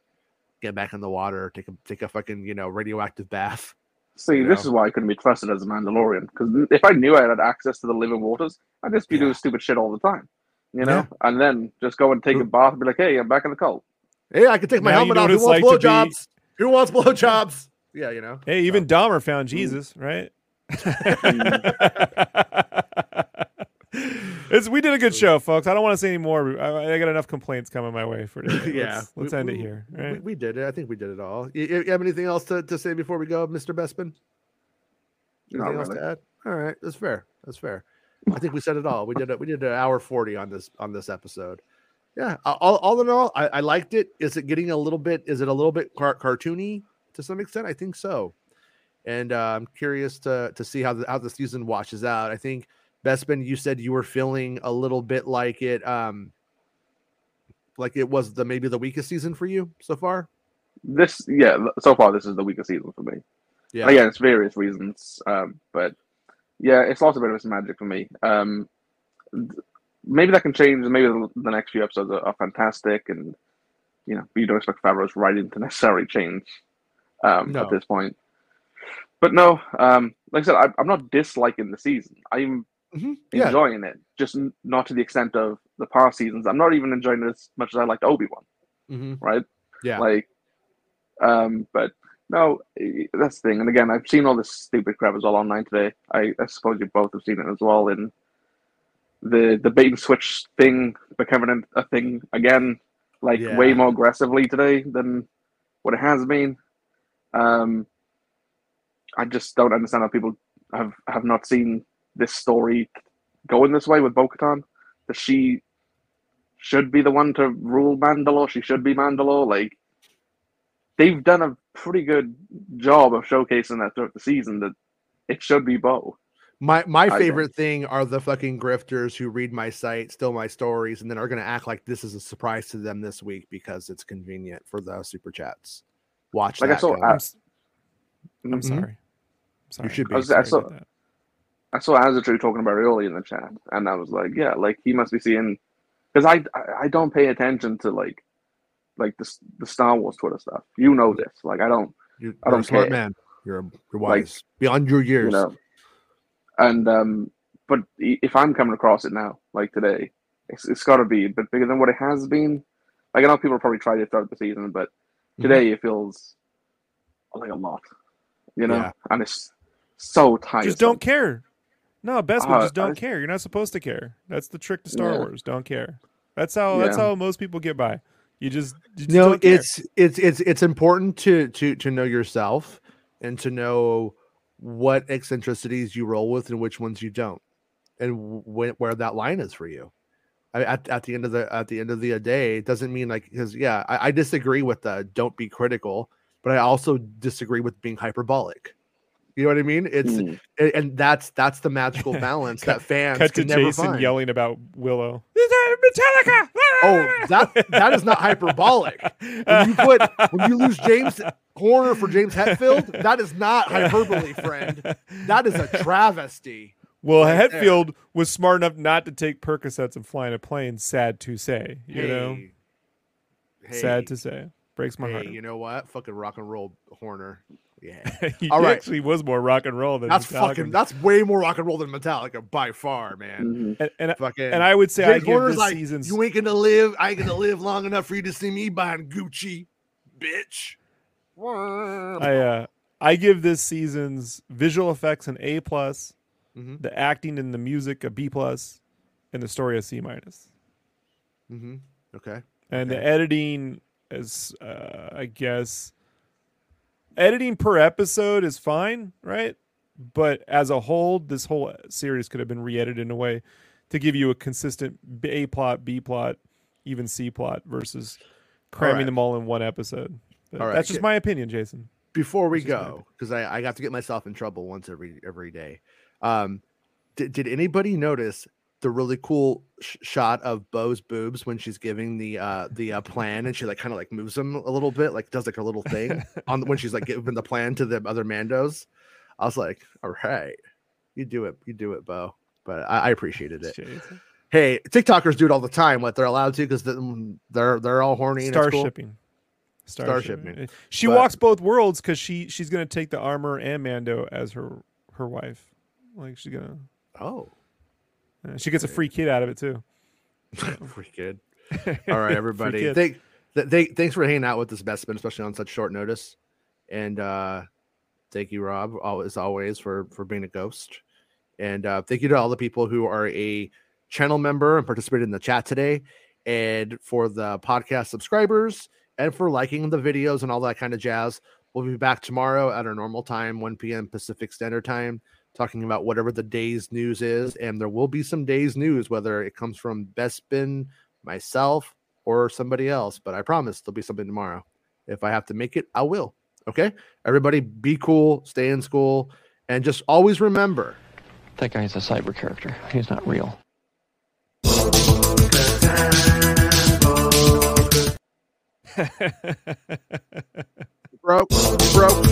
get back in the water, take a take a fucking you know radioactive bath. See, You this know? is why I couldn't be trusted as a Mandalorian. Because if I knew I had access to the living waters, I'd just be Yeah. doing stupid shit all the time. You know? Yeah. And then just go and take a bath and be like, hey, I'm back in the cult. Hey, I can take my Now you helmet know off. Who wants like to be- blowjobs? Who wants blowjobs? Yeah, you know. Hey, even Dahmer found hmm. Jesus, right? it's we did a good show, folks. I don't want to say any more. I, I got enough complaints coming my way for today. yeah, let's, let's we- end it here. We, Right? we did it. I think we did it all. You, you have anything else to, to say before we go, Mr. Bespin? Not Anything else really. to add? All right, that's fair. That's fair. I think we said it all. We did it. We did an hour forty on this on this episode. Yeah. All, all in all, I, I liked it. Is it getting a little bit? Is it a little bit car- cartoony to some extent? I think so. And uh, I'm curious to to see how the how the season washes out. I think Bespin, you said you were feeling a little bit like it, um, like it was the maybe the weakest season for you so far. This, yeah, so far this is the weakest season for me. Yeah. Again, it's various reasons, um, but yeah, it's lost a bit of its magic for me. Um, maybe that can change. Maybe the, the next few episodes are, are fantastic, and you know, you don't expect Favreau's writing to necessarily change um, No. at this point. But no, um, like I said, I, I'm not disliking the season. I'm Mhm. Yeah. enjoying it, just n- not to the extent of the past seasons. I'm not even enjoying it as much as I liked Obi Wan. Mhm. Right? Yeah. Like, um, but no, that's the thing. And again, I've seen all this stupid crap as well online today. I, I suppose you both have seen it as well. In the the bait and switch thing becoming a, thing again, like Yeah. way more aggressively today than what it has been. Um, I just don't understand how people have have not seen this story going this way with Bo-Katan. That she should be the one to rule Mandalore. She should be Mandalore. Like they've done a pretty good job of showcasing that throughout the season. That it should be Bo. My my I favorite thing are the fucking grifters who read my site, steal my stories, and then are gonna act like this is a surprise to them this week because it's convenient for the super chats. Watch Like I that. saw, guys. I'm, s- I'm Mhm. sorry. Sorry. should be. I was- I saw- about that. I saw Azatru talking about it earlier in the chat, and I was like, yeah, like he must be seeing because I, I I don't pay attention to like like the the Star Wars Twitter stuff. You know this. Like I don't You're, I you're don't a smart care. man. You're, you're Like, wise beyond your you years. know. And um, but if I'm coming across it now, like today, it's it's got to be a bit bigger than what it has been. Like I know people probably tried it throughout the season, but Mhm. today it feels like a lot, you know, Yeah. and it's so tight. Just don't care. No, best one, Uh, just don't I- care. You're not supposed to care. That's the trick to Star Yeah. Wars. Don't care. That's how. That's how most people get by. You just, you just no don't care. it's it's it's it's important to to to know yourself and to know what eccentricities you roll with and which ones you don't and wh- where that line is for you. I, at, at the end of the at the end of the day it doesn't mean like because yeah I, I disagree with the don't be critical but i also disagree with being hyperbolic you know what i mean it's Mm. and, and that's that's the magical balance that fans Cut to can never Jason find. yelling about Willow. Metallica. Oh, that that is not hyperbolic. When you put when you lose James Horner for James Hetfield, that is not hyperbole, friend. That is a travesty. Well, right there. Hetfield was smart enough not to take Percocets and fly in a plane. Sad to say, you know. Hey, Sad to say, breaks my hey, heart. you know what? Fucking rock and roll Horner. Yeah, he All right. actually was more rock and roll than that's Metallica. fucking. That's way more rock and roll than Metallica by far, man. Mhm. And, and, Fucking. and I would say I give Horner's this like, season's. you ain't gonna live. I ain't gonna live long enough for you to see me buying Gucci, bitch. I uh, I give this season's visual effects an A plus, Mhm. the acting and the music a B plus, and the story a C minus. Mm-hmm. Okay. And the editing is, uh, I guess, editing per episode is fine, right? But as a whole, this whole series could have been re-edited in a way to give you a consistent A plot, B plot, even C plot versus cramming right. them all in one episode. But All right, That's just my opinion, Jason. before we This is my go because I, I got to get myself in trouble once every every day um did, did anybody notice the really cool sh- shot of Bo's boobs when she's giving the uh the uh, plan and she like kind of like moves them a little bit like does like a little thing on when she's like giving the plan to the other mandos i was like all right you do it you do it Bo but I, I appreciated it hey tiktokers do it all the time what they're allowed to because they're they're all horny Star cool. shipping. Star shipping. She But- walks both worlds because she she's gonna take the armor and Mando as her her wife. Like she's gonna. oh she gets a free kid out of it too. free kid. All right, everybody. kid. Thank, th- thank, thanks for hanging out with us, Bespin, especially on such short notice. And uh, thank you, Rob, al- as always, for for being a ghost. And uh, thank you to all the people who are a channel member and participated in the chat today, and for the podcast subscribers, and for liking the videos and all that kind of jazz. We'll be back tomorrow at our normal time, 1 p.m. Pacific Standard Time, talking about whatever the day's news is. And there will be some day's news, whether it comes from Bespin, myself, or somebody else. But I promise there'll be something tomorrow. If I have to make it, I will. Okay. Everybody be cool, stay in school, and just always remember That guy's a cyber character. He's not real. broke, broke.